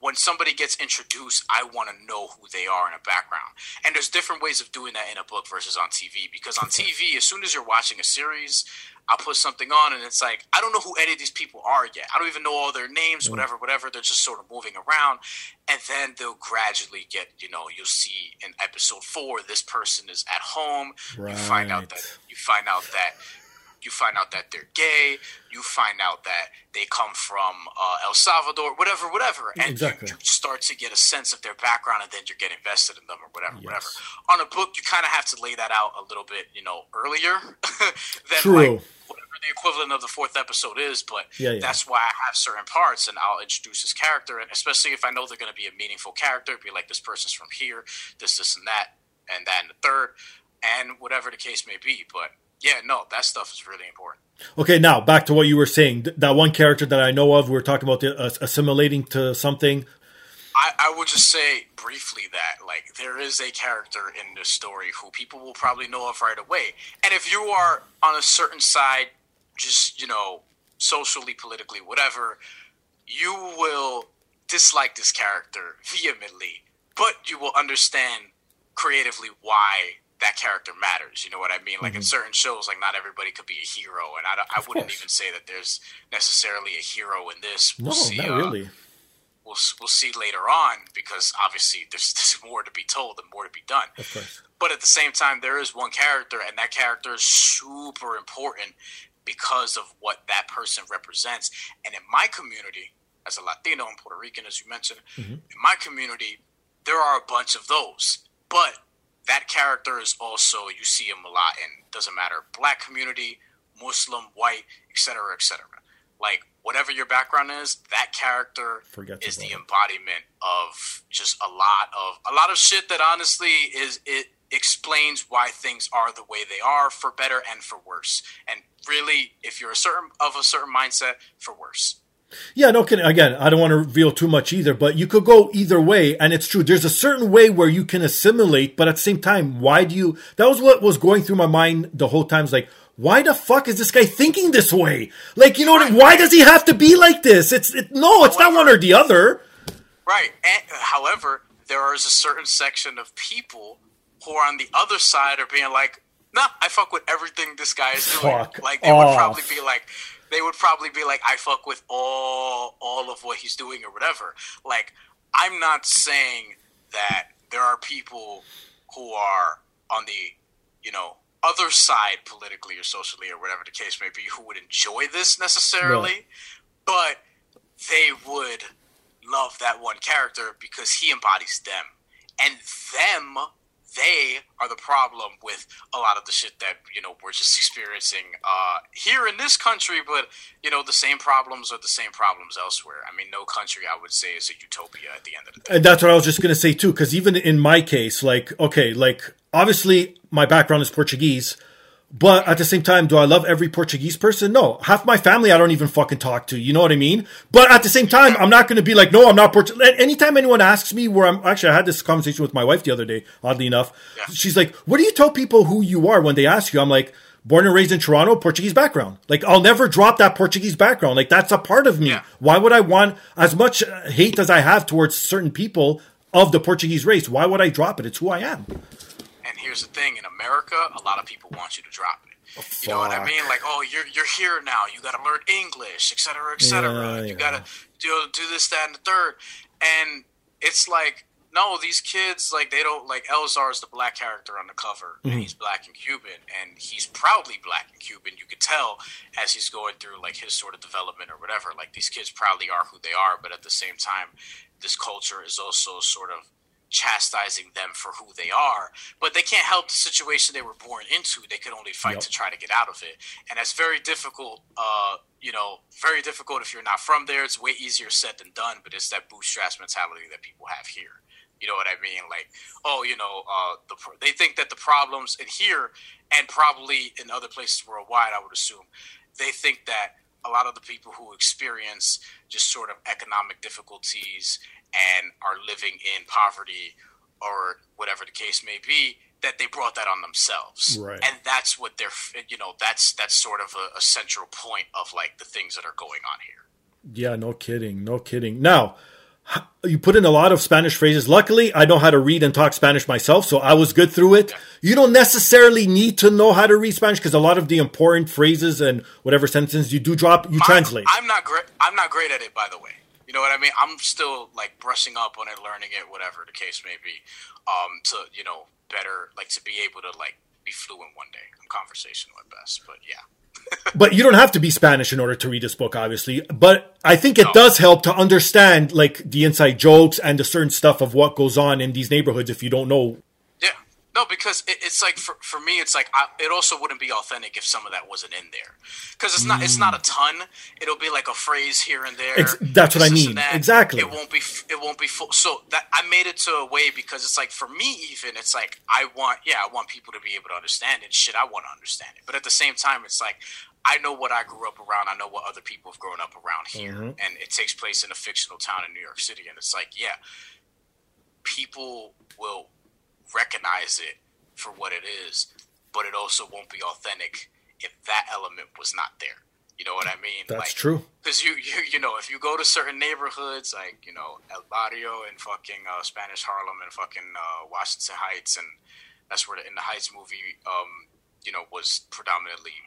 when somebody gets introduced, I want to know who they are in a background. And there's different ways of doing that in a book versus on TV. Because on TV, as soon as you're watching a series, I'll put something on and it's like, I don't know who any of these people are yet. I don't even know all their names, whatever, whatever. They're just sort of moving around. And then they'll gradually get, you know, you'll see in episode four, this person is at home. You find out that, you find out that you find out that they're gay. You find out that they come from uh, El Salvador, whatever, whatever, and Exactly. you, you start to get a sense of their background, and then you get invested in them, or whatever, Yes. whatever. On a book, you kind of have to lay that out a little bit, you know, earlier than True. like whatever the equivalent of the fourth episode is. But Yeah, yeah. that's why I have certain parts, and I'll introduce this character, and especially if I know they're going to be a meaningful character, be like this person's from here, this, this, and that, and that, and the third, and whatever the case may be. But yeah, no, that stuff is really important. Okay, now back to what you were saying. Th- that one character that I know of, we were talking about the, uh, assimilating to something. I, I would just say briefly that like there is a character in this story who people will probably know of right away. And if you are on a certain side, just you know, socially, politically, whatever, you will dislike this character vehemently, but you will understand creatively why that character matters. You know what I mean? Like in certain shows, like not everybody could be a hero, and I, I wouldn't even say that there's necessarily a hero in this. We'll see, not uh, really. we'll we'll see later on because obviously there's, there's more to be told and more to be done. Of course. But at the same time, there is one character, and that character is super important because of what that person represents. And in my community, as a Latino and Puerto Rican, as you mentioned, Mm-hmm. in my community, there are a bunch of those. But that character is also you see him a lot in doesn't matter black community, Muslim, white, etc., etc. Like whatever your background is, that character is the embodiment of just a lot of a lot of shit that honestly is it explains why things are the way they are for better and for worse. And really, if you're a certain of a certain mindset, for worse. Yeah, no kidding. Again, I don't want to reveal too much either, but you could go either way, and it's true. There's a certain way where you can assimilate, but at the same time, why do you? That was what was going through my mind the whole time. Is like, why the fuck is this guy thinking this way? Like, you know, what, why does he have to be like this? It's it, no, it's not one or the other. Right. And, however, there is a certain section of people who are on the other side are being like, nah, I fuck with everything this guy is doing. Fuck like they would probably be like they would probably be like, I fuck with all all of what he's doing or whatever. Like, I'm not saying that there are people who are on the, you know, other side politically or socially or whatever the case may be who would enjoy this necessarily, but they would love that one character because he embodies them. And them, they are the problem with a lot of the shit that, you know, we're just experiencing uh, here in this country, but, you know, the same problems are the same problems elsewhere. I mean, no country, I would say, is a utopia at the end of the day. And that's what I was just gonna say too, because even in my case, like, okay, like obviously my background is Portuguese, but at the same time, do I love every Portuguese person? No. Half my family I don't even fucking talk to. You know what I mean? But at the same time, I'm not gonna be like, no, I'm not Portuguese. Anytime anyone asks me where I'm, actually, I had this conversation with my wife the other day. Oddly enough, Yeah. she's like, "What do you tell people who you are when they ask you?" I'm like. Born and raised in Toronto, Portuguese background. Like I'll never drop that Portuguese background. Like that's a part of me. Yeah. Why would I want as much uh, hate as I have towards certain people of the Portuguese race? Why would I drop it? It's who I am. Here's the thing: in America, a lot of people want you to drop it. You know what I mean? Like, oh, you're you're here now. You got to learn English, et cetera, et cetera. Yeah, you yeah. got to do do this, that, and the third. And it's like, no, these kids like they don't like Elzar is the black character on the cover, Mm-hmm. and he's black and Cuban, and he's proudly black and Cuban. You could tell as he's going through like his sort of development or whatever. Like these kids proudly are who they are, but at the same time, this culture is also sort of chastising them for who they are, but they can't help the situation they were born into. They can only fight Yep. to try to get out of it, and that's very difficult. Uh, you know, very difficult if you're not from there. It's way easier said than done, but it's that bootstraps mentality that people have here. You know what I mean? Like, oh, you know, uh, the pro- they think that the problems in here and probably in other places worldwide, I would assume, they think that a lot of the people who experience just sort of economic difficulties and are living in poverty or whatever the case may be that they brought that on themselves Right. and that's what they're you know that's that's sort of a, a central point of like the things that are going on here Yeah, no kidding, no kidding. Now, you put in a lot of Spanish phrases. Luckily, I know how to read and talk Spanish myself, so I was good through it. You don't necessarily need to know how to read Spanish because a lot of the important phrases and whatever sentences you do drop, you I'm- translate. I'm not great. I'm not great at it, by the way. You know what I mean? I'm still like brushing up on it, learning it, whatever the case may be. Um, to you know, better like to be able to like be fluent one day. I'm conversational at best, but yeah. but you don't have to be Spanish in order to read this book, obviously. But I think it does help to understand like the inside jokes and the certain stuff of what goes on in these neighborhoods if you don't know. No, because it, it's like for, for me, it's like I, it also wouldn't be authentic if some of that wasn't in there. Because it's not it's not a ton. It'll be like a phrase here and there. Ex- that's what I mean. that. Exactly. It won't be it won't be full. So that I made it to a way because it's like for me even it's like I want yeah I want people to be able to understand it. Shit, I want to understand it. But at the same time, it's like I know what I grew up around. I know what other people have grown up around here, Mm-hmm. and it takes place in a fictional town in New York City. And it's like yeah, people will recognize it for what it is, but it also won't be authentic if that element was not there. You know what I mean? That's true. Because you, you, you know, if you go to certain neighborhoods like you know El Barrio and fucking uh, Spanish Harlem and fucking uh, Washington Heights, and that's where the In the Heights movie, um, you know, was predominantly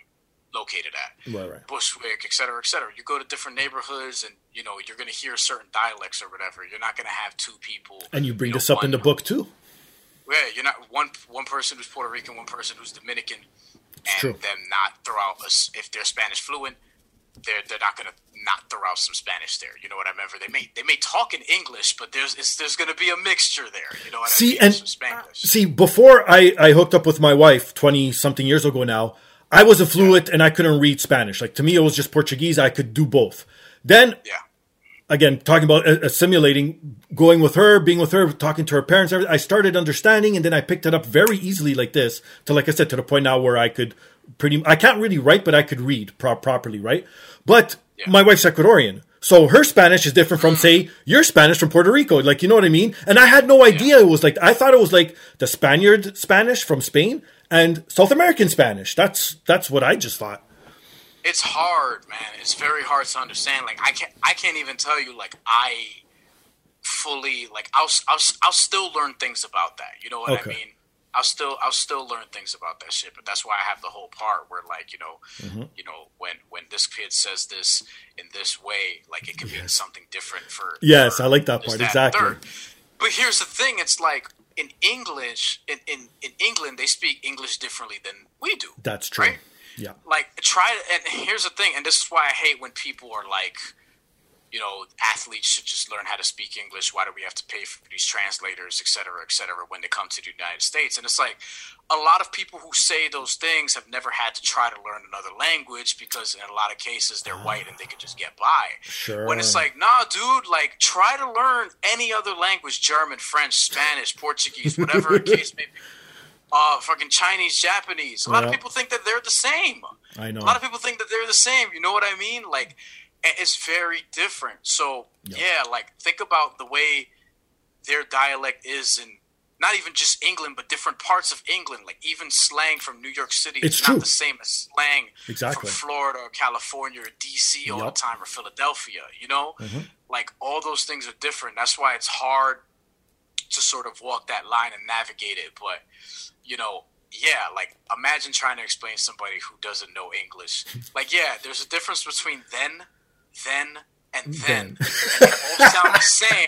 located at. Right, right. Bushwick, et cetera, et cetera. You go to different neighborhoods, and you know you're going to hear certain dialects or whatever. You're not going to have two people. And you bring know, this up in the book too. Yeah, you're not one one person who's Puerto Rican, one person who's Dominican, and true. them not throw out a if they're Spanish fluent, they're they're not gonna not throw out some Spanish there. You know what I mean? They may they may talk in English, but there's it's, there's gonna be a mixture there. You know what See, I mean? and- Some Spanglish. See, before I, I hooked up with my wife 20 something years ago now, I was a fluent and I couldn't read Spanish. Like to me, it was just Portuguese. I could do both. Then yeah, again, talking about uh, assimilating, going with her, being with her, talking to her parents, I started understanding and then I picked it up very easily like this to, like I said, to the point now where I could pretty, I can't really write, but I could read pro- properly, right? But Yeah. my wife's Ecuadorian. So her Spanish is different from, say, your Spanish from Puerto Rico. Like, you know what I mean? And I had no idea it was like, I thought it was like the Spaniard Spanish from Spain and South American Spanish. That's, that's what I just thought. It's hard, man. It's very hard to understand. Like, I can't, I can't even tell you, like, I fully, like, I'll, I'll, I'll still learn things about that. You know what Okay. I mean? I'll still I'll still learn things about that shit, but that's why I have the whole part where like you know Mm-hmm. you know when when this kid says this in this way, like it could mean something different for Yes, for I like that part, and exactly. third. But here's the thing: it's like in English, in, in in England, they speak English differently than we do. That's true. Right? Yeah. Like try and here's the thing, and this is why I hate when people are like, you know, athletes should just learn how to speak English. Why do we have to pay for these translators, et cetera, et cetera, when they come to the United States? And it's like a lot of people who say those things have never had to try to learn another language because in a lot of cases they're ah. white and they can just get by. Sure. When it's like, nah, dude, like try to learn any other language, German, French, Spanish, Portuguese, whatever the case may be. Uh, fucking Chinese, Japanese. A lot Yeah. of people think that they're the same. I know. A lot of people think that they're the same. You know what I mean? Like, it's very different. So Yeah. yeah, like think about the way their dialect is in not even just England, but different parts of England. Like even slang from New York City It's is true. not the same as slang Exactly. from Florida or California or DC all Yup. the time or Philadelphia. You know, Mm-hmm. like all those things are different. That's why it's hard to sort of walk that line and navigate it. But you know, yeah, like imagine trying to explain to somebody who doesn't know English. Like, yeah, there's a difference between then, then, and then. Then. And they all sound the same.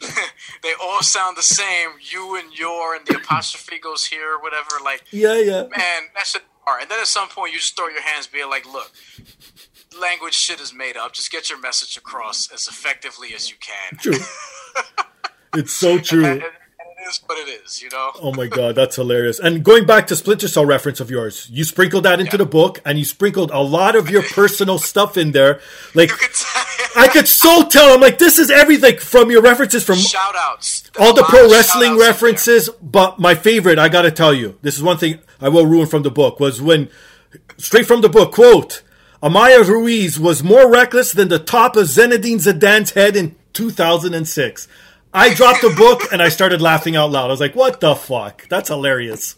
they all sound the same. You and your and the apostrophe goes here or whatever. Like, Yeah, yeah. man, that's hard. And then at some point, you just throw your hands, be like, look, language shit is made up. Just get your message across as effectively as you can. True. it's so true. And, and it is what it is, you know? Oh my god, that's hilarious. And going back to Splinter Cell reference of yours, you sprinkled that into Yeah. the book and you sprinkled a lot of your personal stuff in there. Like could. I could so tell. I'm like, this is everything from your references from shout outs. all the pro wrestling references. But my favorite, I gotta tell you, this is one thing I will ruin from the book was when straight from the book quote. Amaya Ruiz was more reckless than the top of Zinedine Zidane's head in 2006. I dropped the book and I started laughing out loud. I was like, "What the fuck? That's hilarious."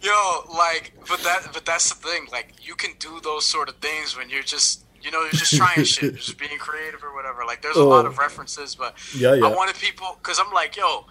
Yo, like, but that, but that's the thing. Like, you can do those sort of things when you're just, you know, you're just trying shit, you're just being creative or whatever. Like, there's a lot Oh. of references, but Yeah, yeah. I wanted people because I'm like, yo,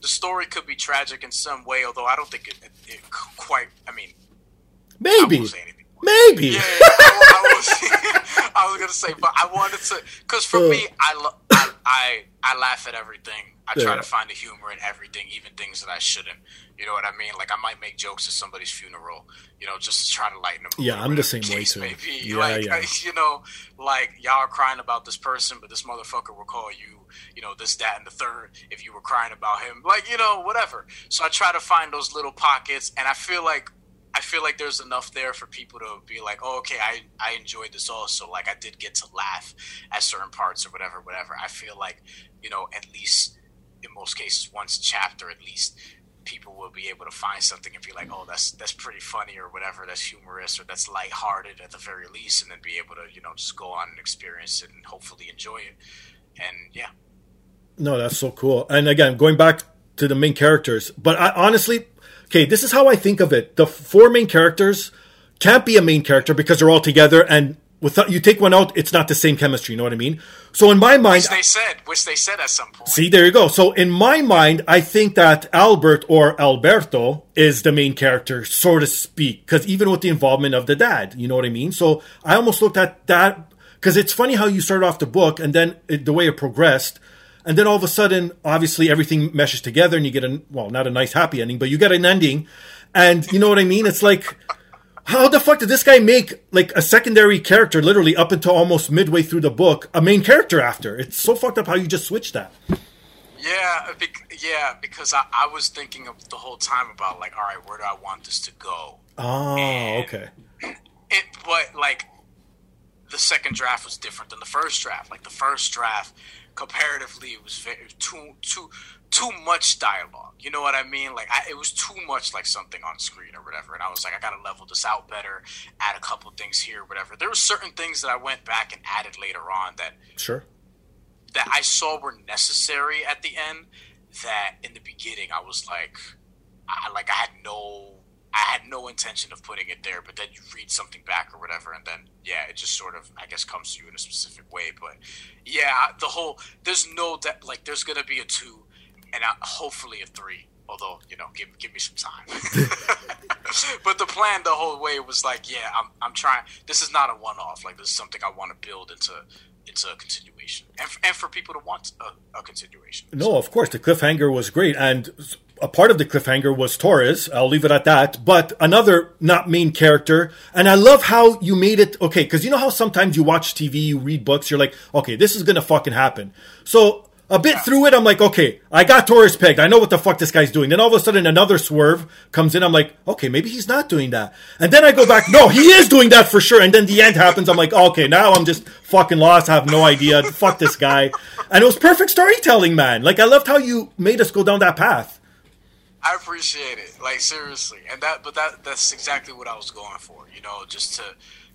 the story could be tragic in some way, although I don't think it, it, it quite. I mean, I Maybe, anything. maybe. Yeah, yeah, I, I, was, I was gonna say, but I wanted to, because for Uh. me, I, lo- I, I, I laugh at everything. I try Yeah. to find the humor in everything, even things that I shouldn't. You know what I mean? Like I might make jokes at somebody's funeral, you know, just to try to lighten them. Up. Yeah, I'm the same way, too. May be. Yeah, like, yeah. you know, like y'all are crying about this person, but this motherfucker will call you, you know, this, that, and the third if you were crying about him. Like, you know, whatever. So I try to find those little pockets, and I feel like feel like there's enough there for people to be like, oh, okay, I, I enjoyed this also. Like, I did get to laugh at certain parts or whatever, whatever. I feel like, you know, at least in most cases, once chapter, at least people will be able to find something and be like, oh, that's that's pretty funny or whatever, that's humorous or that's lighthearted at the very least, and then be able to, you know, just go on and experience it and hopefully enjoy it. And yeah, No, that's so cool. And again, going back to the main characters, but I honestly, okay, this is how I think of it. The four main characters can't be a main character because they're all together, and without you take one out, it's not the same chemistry. You know what I mean? So in my mind, which they said, which they said at some point. see, there you go. So in my mind, I think that Albert or Alberto is the main character, so to speak, because even with the involvement of the dad, you know what I mean? So I almost looked at that because it's funny how you started off the book and then it, the way it progressed. And then all of a sudden, obviously, everything meshes together and you get a, well, not a nice happy ending, but you get an ending. And you know what I mean? It's like, how the fuck did this guy make like a secondary character literally up until almost midway through the book a main character after? It's so fucked up how you just switched that. Yeah, yeah, because I, I was thinking of the whole time about like, all right, where do I want this to go? Oh, And- okay. It, but like, the second draft was different than the first draft. Like the first draft, comparatively it was very, too too too much dialogue. You know what I mean? Like I, it was too much like something on screen or whatever. And I was like, I gotta level this out better, add a couple things here, whatever. There were certain things that I went back and added later on that sure that I saw were necessary at the end. That in the beginning I was like, I like I had no I had no intention of putting it there, but then you read something back or whatever, and then yeah, it just sort of I guess comes to you in a specific way. But yeah, the whole there's no that like there's gonna be a two, and I, hopefully a three. Although you know, give give me some time. but the plan the whole way was like, yeah, I'm I'm trying. This is not a one off. Like this is something I want to build into into a continuation, and, and for people to want a, a continuation. No, of course, the cliffhanger was great, and a part of the cliffhanger was Torres. I'll leave it at that. But another not main character, and I love how you made it. Okay, because you know how sometimes you watch TV, you read books, you're like, okay, this is gonna fucking happen. So a bit through it, I'm like, okay, I got Torres pegged. I know what the fuck this guy's doing. Then all of a sudden, another swerve comes in. I'm like, okay, maybe he's not doing that. And then I go back, no, he is doing that for sure. And then the end happens. I'm like, okay, now I'm just fucking lost. I have no idea. fuck this guy. And it was perfect storytelling, man. Like, I loved how you made us go down that path. I appreciate it, like seriously, and that, but that that's exactly what I was going for, you know, just to,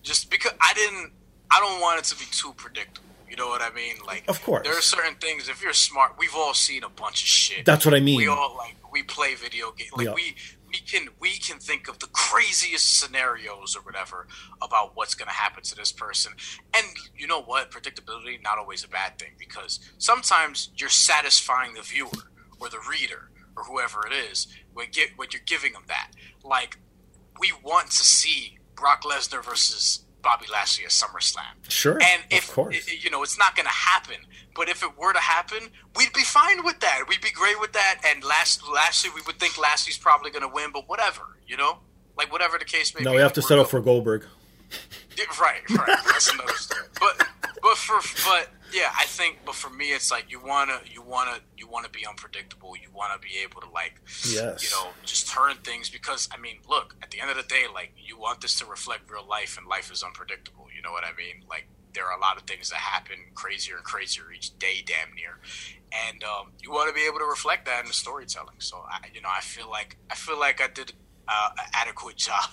just because I didn't, I don't want it to be too predictable. You know what I mean? Like, of course, there are certain things. If you're smart, we've all seen a bunch of shit. That's what I mean. We all like we play video games. Like we we can we can think of the craziest scenarios or whatever about what's going to happen to this person. And you know what? Predictability not always a bad thing because sometimes you're satisfying the viewer or the reader or whoever it is when get when you're giving them that. Like we want to see Brock Lesnar versus Bobby Lashley at SummerSlam. Sure. And if you know it's not going to happen, but if it were to happen, we'd be fine with that. We'd be great with that. And last Lashley, we would think Lashley's probably going to win, but whatever, you know, like whatever the case may no, be. No, we have to settle for Goldberg. Right, right. That's another story. But but for but yeah, I think. But for me, it's like you wanna you wanna you wanna be unpredictable. You wanna be able to like yes. you know just turn things because I mean, look, at the end of the day, like you want this to reflect real life, and life is unpredictable. You know what I mean? Like there are a lot of things that happen crazier and crazier each day, damn near, and um, you want to be able to reflect that in the storytelling. So I, you know, I feel like I feel like I did uh, an adequate job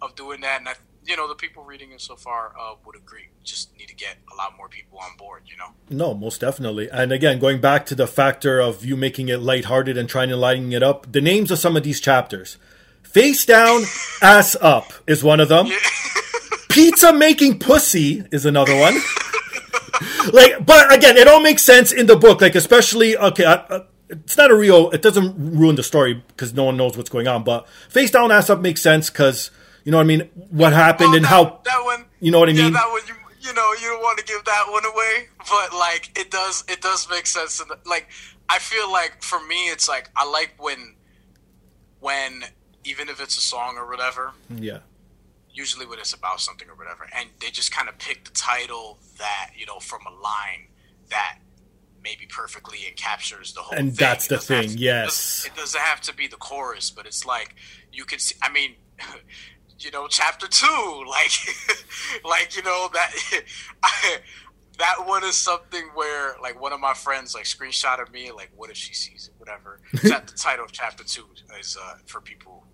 of doing that, and I you know the people reading it so far uh, would agree. Just need to get a lot more people on board. You know. No, most definitely. And again, going back to the factor of you making it lighthearted and trying to lighten it up, the names of some of these chapters: face down, ass up is one of them. Yeah. Pizza making pussy is another one. like, but again, it all makes sense in the book. Like, especially okay. I, it's not a real. It doesn't ruin the story because no one knows what's going on. But face down, ass up makes sense because you know what I mean? What happened well, and that, how that one. You know what I yeah, mean? That one, you, you know, you don't want to give that one away, but like it does, it does make sense. The, like I feel like for me, it's like I like when, when even if it's a song or whatever. Yeah. Usually when it's about something or whatever, and they just kind of pick the title that you know from a line that maybe perfectly captures the whole and thing. that's the thing to, yes it doesn't, it doesn't have to be the chorus but it's like you can see i mean you know, chapter two, like, like you know that I, that one is something where like one of my friends like screenshotted me like, what if she sees it, whatever. that the title of chapter two is uh, for people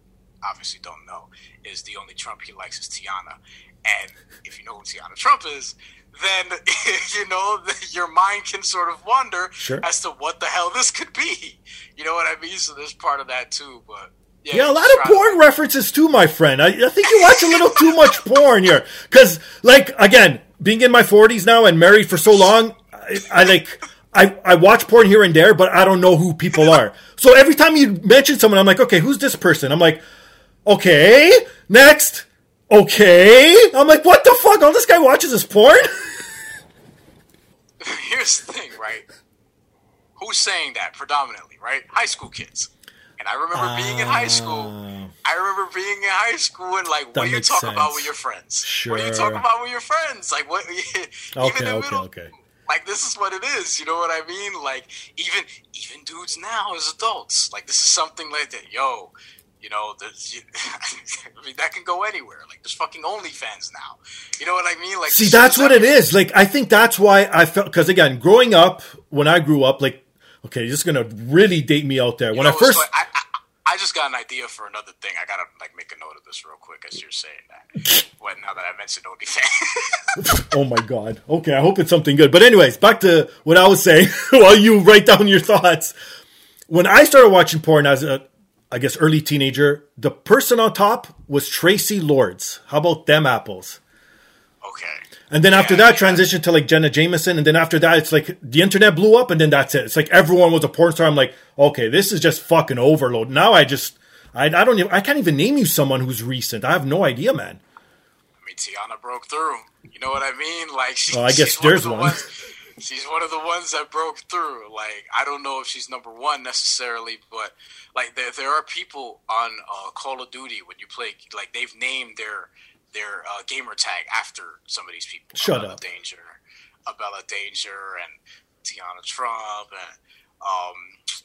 obviously don't know is the only Trump he likes is Tiana, and if you know who Tiana Trump is, then you know your mind can sort of wander sure. as to what the hell this could be. You know what I mean? So there's part of that too, but yeah, yeah, a lot of porn references too, my friend. I, I think you watch a little too much porn here. Because, like, again, being in my 40s now and married for so long, I, I like. I, I watch porn here and there, but I don't know who people are. So every time you mention someone, I'm like, okay, who's this person? I'm like, okay, next, okay. I'm like, what the fuck? All this guy watches is porn? Here's the thing, right? Who's saying that predominantly, right? High school kids. And I remember uh, being in high school. Ah. I remember being in high school and like, what do you talk sense. about with your friends? Sure. What do you talk about with your friends? Like, what? okay, okay, middle, okay. Like, this is what it is. You know what I mean? Like, even even dudes now as adults, like, this is something like that. Yo, You know, there's, I mean, that can go anywhere. Like, there's fucking OnlyFans now. You know what I mean? Like, See, that's what it is. Like, I think that's why I felt because again, growing up, when I grew up, like, okay, this is gonna really date me out there. You when know, I first, like, I, I, just got an idea for another thing. I gotta like make a note of this real quick as you're saying that. Well, now that I mentioned OnlyFans. oh my god. Okay, I hope it's something good. But anyways, back to what I was saying while you write down your thoughts. When I started watching porn as a, I guess, early teenager, the person on top was Traci Lords. How about them apples? okay. And then after that, transition to like Jenna Jameson, and then after that, it's like the internet blew up, and then that's it. It's like everyone was a porn star. I'm like, okay, this is just fucking overload. Now I just, I, I don't, even, I can't even name you someone who's recent. I have no idea, man. I mean, Tiana broke through. You know what I mean? Like, she, Well, I guess she's one there's of the one. Ones, she's one of the ones that broke through. Like, I don't know if she's number one necessarily, but like, there, there are people on uh, Call of Duty when you play, like, they've named their their uh, gamer tag after some of these people. Shut Abella up. Danger, Abella Danger, and Tiana Trump, and um,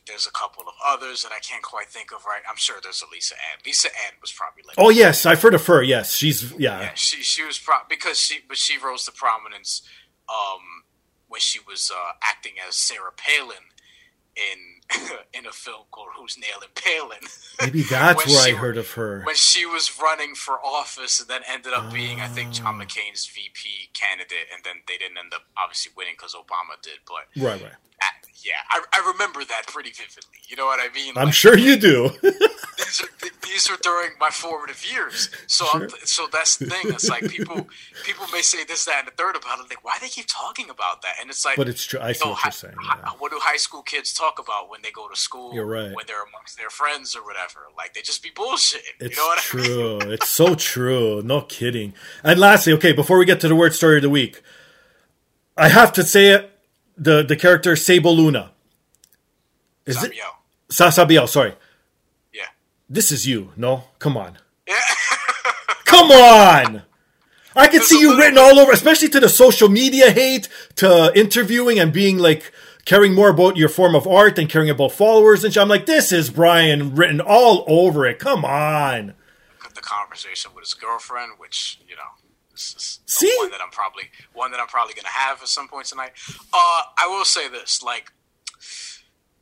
there's a couple of others that I can't quite think of right. I'm sure there's a Lisa Ann. Lisa Ann was probably like Oh yes, I've heard of her. Yes, she's yeah. yeah, she she was pro- because she but she rose to prominence um, when she was uh, acting as Sarah Palin in in a film called Who's Nailing Palin. Maybe that's where I heard of her. when she was running for office and then ended up being I think Ah. John McCain's VP candidate and then they didn't end up obviously winning because Obama did but Right, right. uh, yeah I, I remember that pretty vividly you know what I mean I'm Like, sure you do. these are, th- these are during my formative years. So I'm, so that's the thing. It's like people people may say this, that, and the third about it. Like, why they keep talking about that? And it's like, but it's true. I see know, what you're saying. yeah. what do high school kids talk about when they go to school? You're right. When they're amongst their friends or whatever. Like they just be bullshit. It's you know what I mean? true. it's so true. No kidding. And lastly, okay, before we get to the word story of the week, I have to say it. The the character Sable Luna. Is it Samuel. Sasabiel? Sorry. This is you. No, come on, come on. I can see you written all over, especially to the social media hate, to interviewing and being like caring more about your form of art than caring about followers and shit. I'm like, this is Bryan written all over it. Come on. the conversation with his girlfriend, which you know, this is See? one that I'm probably one that I'm probably gonna have at some point tonight. Uh, I will say this: like,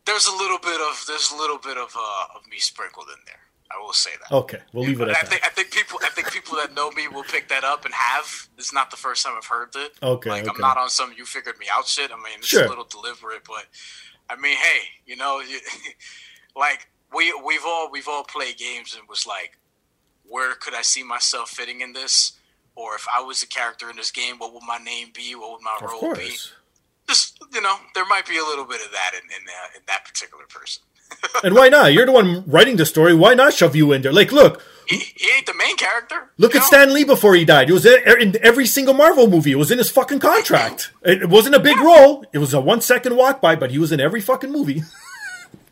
there's a little bit of there's a little bit of uh, of me sprinkled in there. I will say that. Okay, we'll leave it at I that. think I think people I think people that know me will pick that up and have. It's not the first time I've heard it. Okay, like okay. I'm not on some you figured me out shit. I mean, it's Sure. a little deliberate, but I mean, hey, you know, you, like we we've all we've all played games and was like, where could I see myself fitting in this? Or if I was a character in this game, what would my name be? What would my Of role be? Just you know, there might be a little bit of that in in, uh, in that particular person. And why not? You're the one writing the story. Why not shove you in there? Like, look, He, he ain't the main character. look at know? Stan Lee before he died. He was in every single Marvel movie. It was in his fucking contract. It wasn't a big role. It was a one second walk by, but he was in every fucking movie.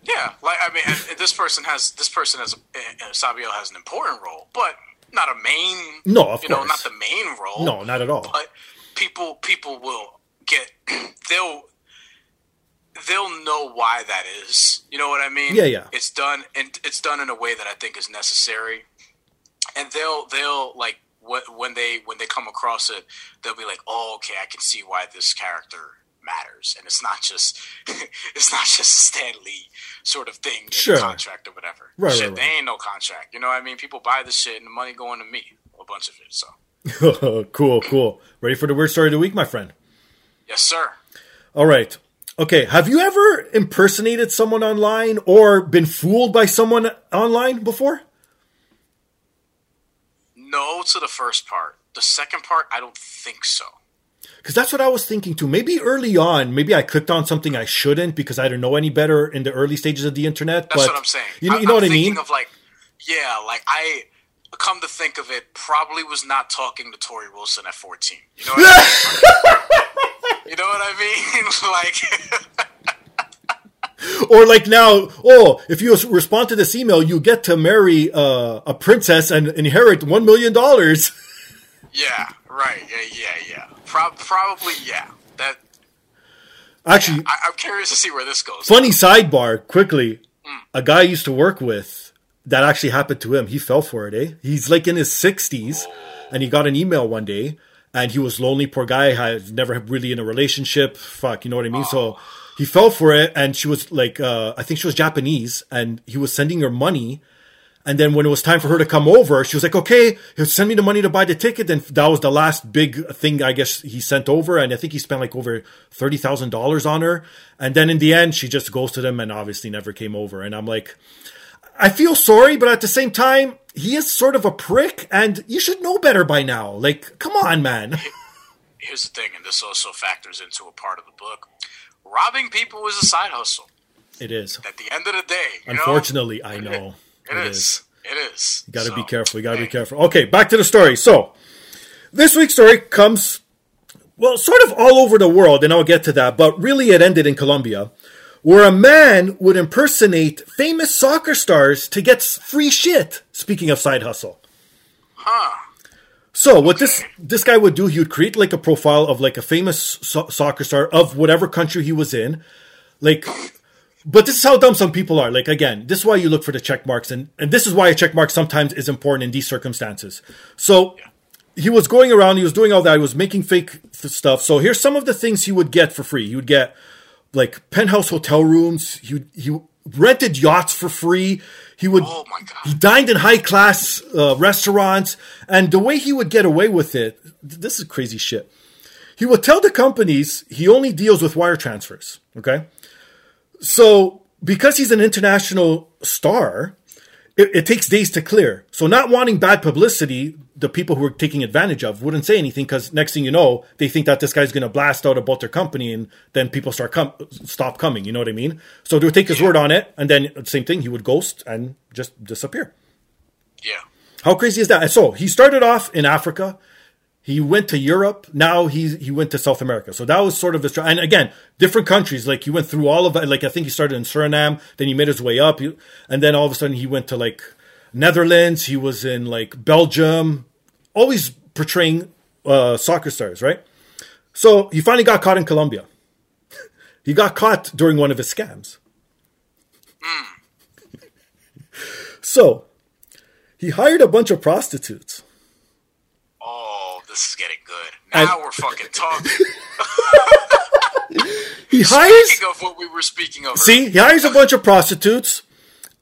Yeah, like I mean, this person has this person has a, uh, Sabio has an important role, but not a main. No, of you know, course. not the main role. No, not at all. But people people will get they'll they'll know why that is. You know what I mean? Yeah, yeah. It's done and it's done in a way that I think is necessary, and they'll they'll like wh- when they when they come across it, they'll be like, oh, okay, I can see why this character matters, and it's not just it's not just Stan Lee sort of thing in Sure. the contract or whatever. Right, shit, right, they ain't no contract. You know what I mean? People buy the shit, and the money going to me, a bunch of it. So cool, cool. Ready for the weird story of the week, my friend? Yes, sir. All right. Okay. Have you ever impersonated someone online or been fooled by someone online before? No to the first part. The second part, I don't think so. Because that's what I was thinking too. Maybe early on, maybe I clicked on something I shouldn't because I didn't know any better in the early stages of the internet. That's what I'm saying. You, you know I'm what I mean? Of like, yeah, like I come to think of it, probably was not talking to Torrie Wilson at 14. You know what I mean? you know what I mean? like, or like now, oh, if you respond to this email, you get to marry uh, a princess and inherit one million dollars. yeah, right, yeah, yeah, yeah. Pro- probably, yeah. That Actually, I- I'm curious to see where this goes. funny sidebar quickly Hmm. a guy I used to work with that actually happened to him. He fell for it, eh? He's like in his 60s and he got an email one day and he was lonely, poor guy, had never really in a relationship. Fuck, you know what I mean? So he fell for it and she was like, uh, I think she was Japanese and he was sending her money. And then when it was time for her to come over, she was like, okay, he'll send me the money to buy the ticket. And that was the last big thing I guess he sent over. And I think he spent like over $30,000 on her. And then in the end, she just ghosted him and obviously never came over. And I'm like, I feel sorry, but at the same time, he is sort of a prick and you should know better by now. Like, come on, man. Here's the thing, and this also factors into a part of the book. Robbing people is a side hustle. It is. At the end of the day, you know? Unfortunately, I know. It is. It is. You got to So, be careful. You got to be careful. Okay, back to the story. So, this week's story comes, well, sort of all over the world, and I'll get to that, but really it ended in Colombia, where a man would impersonate famous soccer stars to get free shit. Speaking of side hustle. Huh. So what this this guy would do, he would create like a profile of like a famous so- soccer star of whatever country he was in, like. But this is how dumb some people are. Like again, this is why you look for the check marks, and and this is why a check mark sometimes is important in these circumstances. So he was going around, he was doing all that, he was making fake stuff. So here's some of the things he would get for free. He would get like penthouse hotel rooms. He he rented yachts for free. He would Oh my God. he dined in high class uh, restaurants, and the way he would get away with it, this is crazy shit. He would tell the companies he only deals with wire transfers. Okay, so because he's an international star, it, it takes days to clear. So not wanting bad publicity, the people who are taking advantage of wouldn't say anything because next thing you know, they think that this guy's going to blast out about their company, and then people start com- stop coming. You know what I mean? So they would take his word on it, and then same thing, he would ghost and just disappear. Yeah. How crazy is that? And so he started off in Africa. He went to Europe. Now he he went to South America. So that was sort of his. And again, different countries. Like he went through all of it. Like I think he started in Suriname. Then he made his way up. And then all of a sudden he went to like Netherlands. He was in like Belgium. Always portraying uh, soccer stars, right? So he finally got caught in Colombia. He got caught during one of his scams. So he hired a bunch of prostitutes. This is getting good. Now we're fucking talking. He hires Speaking of what we were speaking of. See, he hires a bunch of prostitutes,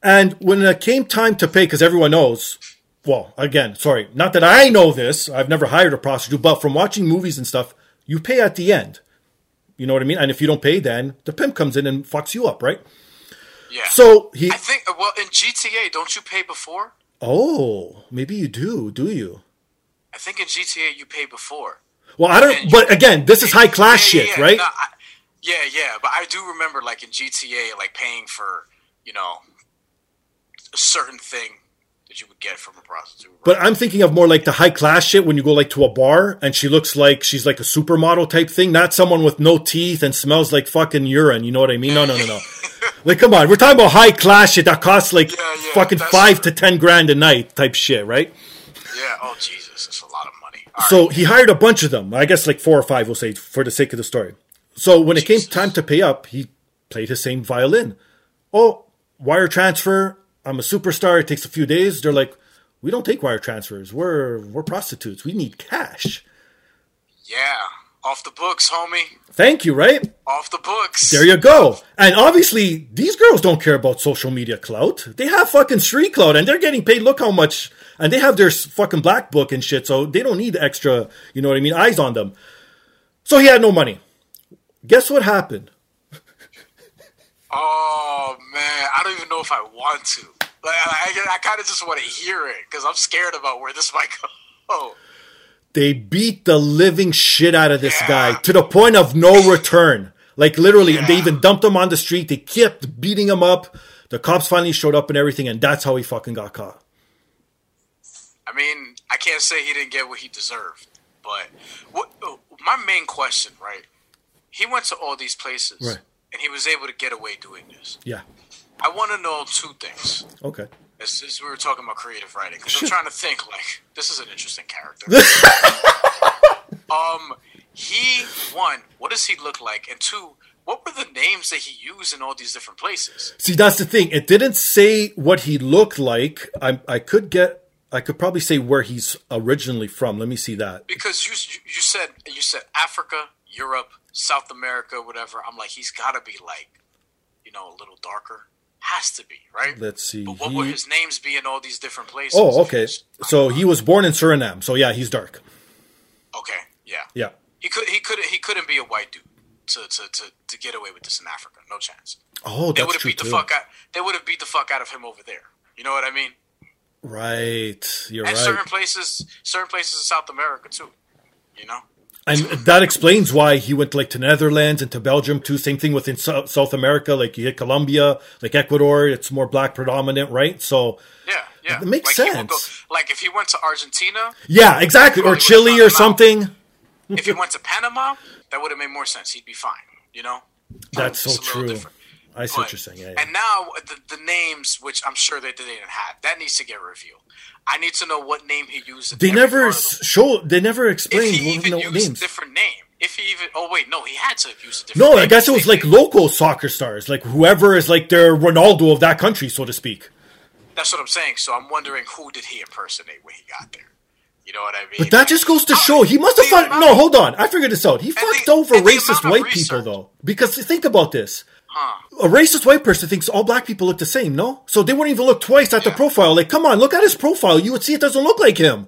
and when it came time to pay, because everyone knows, well, again, sorry, not that I know this, I've never hired a prostitute, but from watching movies and stuff, you pay at the end. You know what I mean? And if you don't pay, then the pimp comes in and fucks you up, right? Yeah. So he, I think. Well, in GTA, don't you pay before? oh, maybe you do, do you? I think in GTA you pay before. Well, I don't, but again, this is high class Yeah, shit, yeah. right? No, I- yeah, yeah, but I do remember like in GTA, like paying for you know a certain thing that you would get from a prostitute. right? But I'm thinking of more like the high class shit when you go like to a bar and she looks like she's like a supermodel type thing, not someone with no teeth and smells like fucking urine. You know what I mean? No, no, no, no. like, come on, we're talking about high class shit that costs like Yeah, yeah, fucking five true. to ten grand a night type shit, right? Yeah. Oh Jesus, it's a lot of money. All So he hired a bunch of them. I guess like four or five, we'll say, for the sake of the story. So when it came time to pay up, he played his same violin. Oh, wire transfer. I'm a superstar. It takes a few days. They're like, we don't take wire transfers. We're we're prostitutes. We need cash. yeah, off the books, homie. Thank you, right? Off the books. There you go. And obviously, these girls don't care about social media clout. They have fucking street clout and they're getting paid. Look how much. And they have their fucking black book and shit, so they don't need extra, you know what I mean, eyes on them. So he had no money. Guess what happened? Oh man, I don't even know if I want to. Like, I, I, kind of just want to hear it because I'm scared about where this might go. They beat the living shit out of this Yeah. guy to the point of no return. Like literally, and they even dumped him on the street. They kept beating him up. The cops finally showed up and everything, and that's how he fucking got caught. I mean, I can't say he didn't get what he deserved, but what my main question, right? He went to all these places, Right. and he was able to get away doing this. Yeah. I want to know two things. Okay. As, as we were talking about creative writing, because I'm trying to think like this is an interesting character. um, he one, what does he look like? And two, what were the names that he used in all these different places? See, that's the thing. It didn't say what he looked like. I I could get. I could probably say where he's originally from. Let me see that. Because you you said you said Africa, Europe, South America, whatever. I'm like, he's got to be like, you know, a little darker. Has to be right. Let's see. But what He- would his names be in all these different places? Oh, okay. So he was born in Suriname. So yeah, he's dark. Okay, yeah. Yeah. He could he could he couldn't be a white dude to to, to, to get away with this in Africa. No chance. Oh, that's They would have beat the too. fuck out. They would have beat the fuck out of him over there. You know what I mean? Right. You're And right. certain places, certain places in South America too. You know. And that explains why he went like to Netherlands and to Belgium too. Same thing within Sou- South America, like you hit Colombia, like Ecuador, it's more black predominant, right? So Yeah, yeah. It makes like sense. like if he went to Argentina, yeah, exactly. Or Chile or found him out. something. if he went to Panama, that would have made more sense. He'd be fine. You know. That's so a little true. different. I see what you're saying. Yeah, yeah. And now the, the names, which I'm sure they didn't have, that needs to get revealed. I need to know what name he used. They never show. They never If explained he even no used names. a different name. If he even, oh wait, no, he had to use a different. No, name. I guess it was like local soccer stars, like whoever is like their Ronaldo of that country, so to speak. That's what I'm saying. So I'm wondering who did he impersonate when he got there. You know what I mean? But that just goes to show he must have fucked. No, hold on. I figured this out. He fucked over racist white research. people though, because think about this. Huh. A racist white person thinks all black people look the same, no? So they wouldn't even look twice at the profile. Like, come on, look at his profile. You would see it doesn't look like him.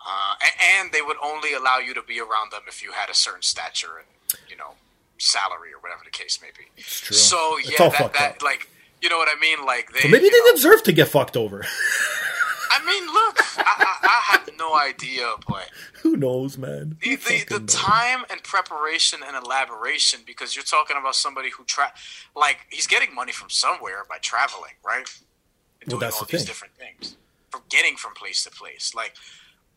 Uh, and, they would only allow you to be around them if you had a certain stature and you know salary or whatever the case may be. It's true. So yeah, that, that like you know what I mean? Like they So maybe they know, deserve to get fucked over. I mean, look, I, I, I have no idea, but Who knows, man? the, Who the, fucking the knows? time and preparation and elaboration because you're talking about somebody who tra- like he's getting money from somewhere by traveling, right? And Well, doing that's all the these thing. different things, from getting from place to place, like.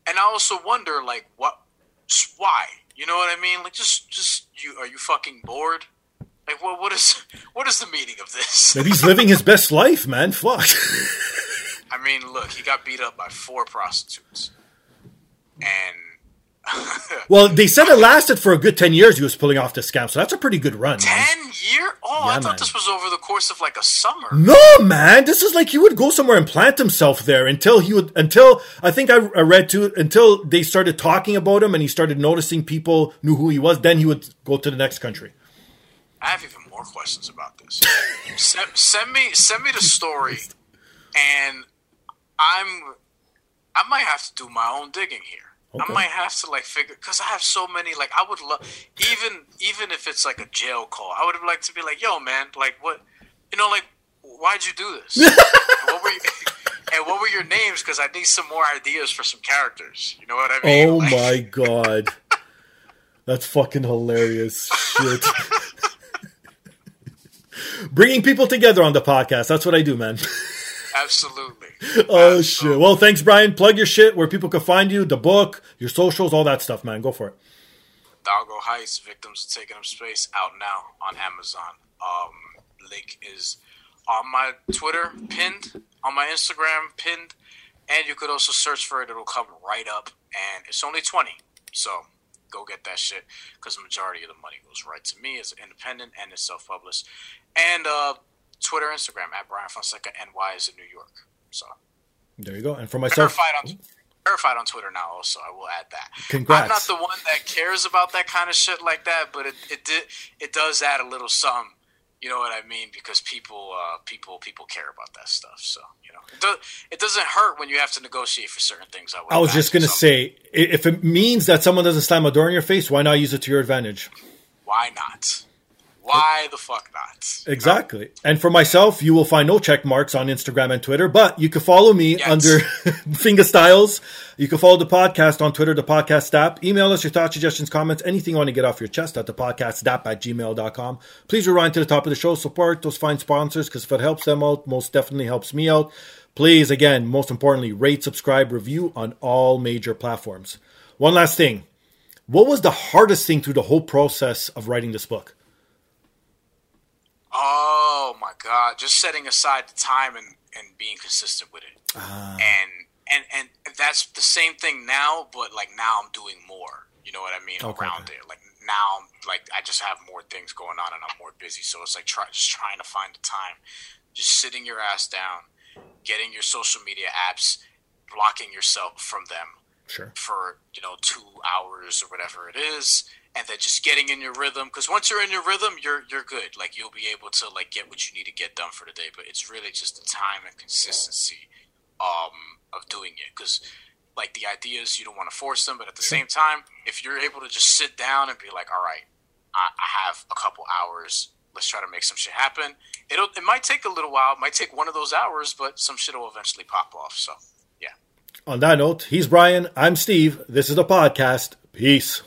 And I also wonder, like, what, why? You know what I mean? Like, just, just you are you fucking bored? Like, what, what is, what is the meaning of this? Maybe he's living his best life, man. Fuck. I mean, look, he got beat up by four prostitutes, and well, they said it lasted for a good 10 years he was pulling off this scam, so that's a pretty good run, man. ten year. Oh, I thought man. this was over the course of like a summer. No, man, this is like he would go somewhere and plant himself there until he would, until I think I, I read too, until they started talking about him and he started noticing people knew who he was, then he would go to the next country. I have even more questions about this. send, send me, send me the story, and I'm, I might have to do my own digging here. Okay. I might have to like figure because I have so many. Like I would love, even even if it's like a jail call, I would have liked to be like, "Yo, man, like what, you know, like why'd you do this? And what were you, and what were your names? Because I need some more ideas for some characters. You know what I mean? Oh Like- my god. That's fucking hilarious shit. Bringing people together on the podcast. That's what I do, man. Absolutely. Oh Uh, shit. Well, thanks, Bryan. Plug your shit where people can find you, the book, your socials, all that stuff, man. Go for it. Hidalgo Heights, Victims of Taking Up Space, out now on Amazon. Um, link is on my Twitter, pinned, on my Instagram, pinned, and you could also search for it. It'll come right up, and it's only 20 So go get that shit because the majority of the money goes right to me as an independent and it's self published. And uh, Twitter, Instagram, at Bryan Fonseca, NY is in New York. So There you go. And for myself, verified on verified on Twitter now. Also, I will add that. Congrats. I'm not the one that cares about that kind of shit like that, but it it did it does add a little something. You know what I mean? Because people uh, people people care about that stuff. So you know, it, do, it doesn't hurt when you have to negotiate for certain things. I, would I was just gonna say, if it means that someone doesn't slam a door in your face, why not use it to your advantage? why not? Why the fuck not? Exactly. And for myself, you will find no check marks on Instagram and Twitter, but you can follow me Yes. under Finger Styles. You can follow Da Podcast on Twitter, dapodcastdap. Email us your thoughts, suggestions, comments, anything you want to get off your chest at dapodcastdap at gmail.com. Please rewind to the top of the show. Support those fine sponsors because if it helps them out, most definitely helps me out. Please, again, most importantly, rate, subscribe, review on all major platforms. One last thing. What was the hardest thing through the whole process of writing this book? Oh my god! Just setting aside the time and, and being consistent with it, Ah. and and and that's the same thing now, but like now I'm doing more. You know what I mean Okay, around it. Like now like I just have more things going on and I'm more busy. So it's like try just trying to find the time, just sitting your ass down, getting your social media apps, blocking yourself from them Sure. for you know two hours or whatever it is, and then just getting in your rhythm. Because once you're in your rhythm, you're you're good. Like you'll be able to like get what you need to get done for the day. But it's really just the time and consistency um, of doing it. Because like the idea is you don't want to force them, but at the same time, if you're able to just sit down and be like, all right, I, I have a couple hours. Let's try to make some shit happen. It'll it might take a little while. It might take one of those hours, but some shit will eventually pop off. So yeah. On that note, he's Bryan. I'm Steve. This is Da Podcast. Peace.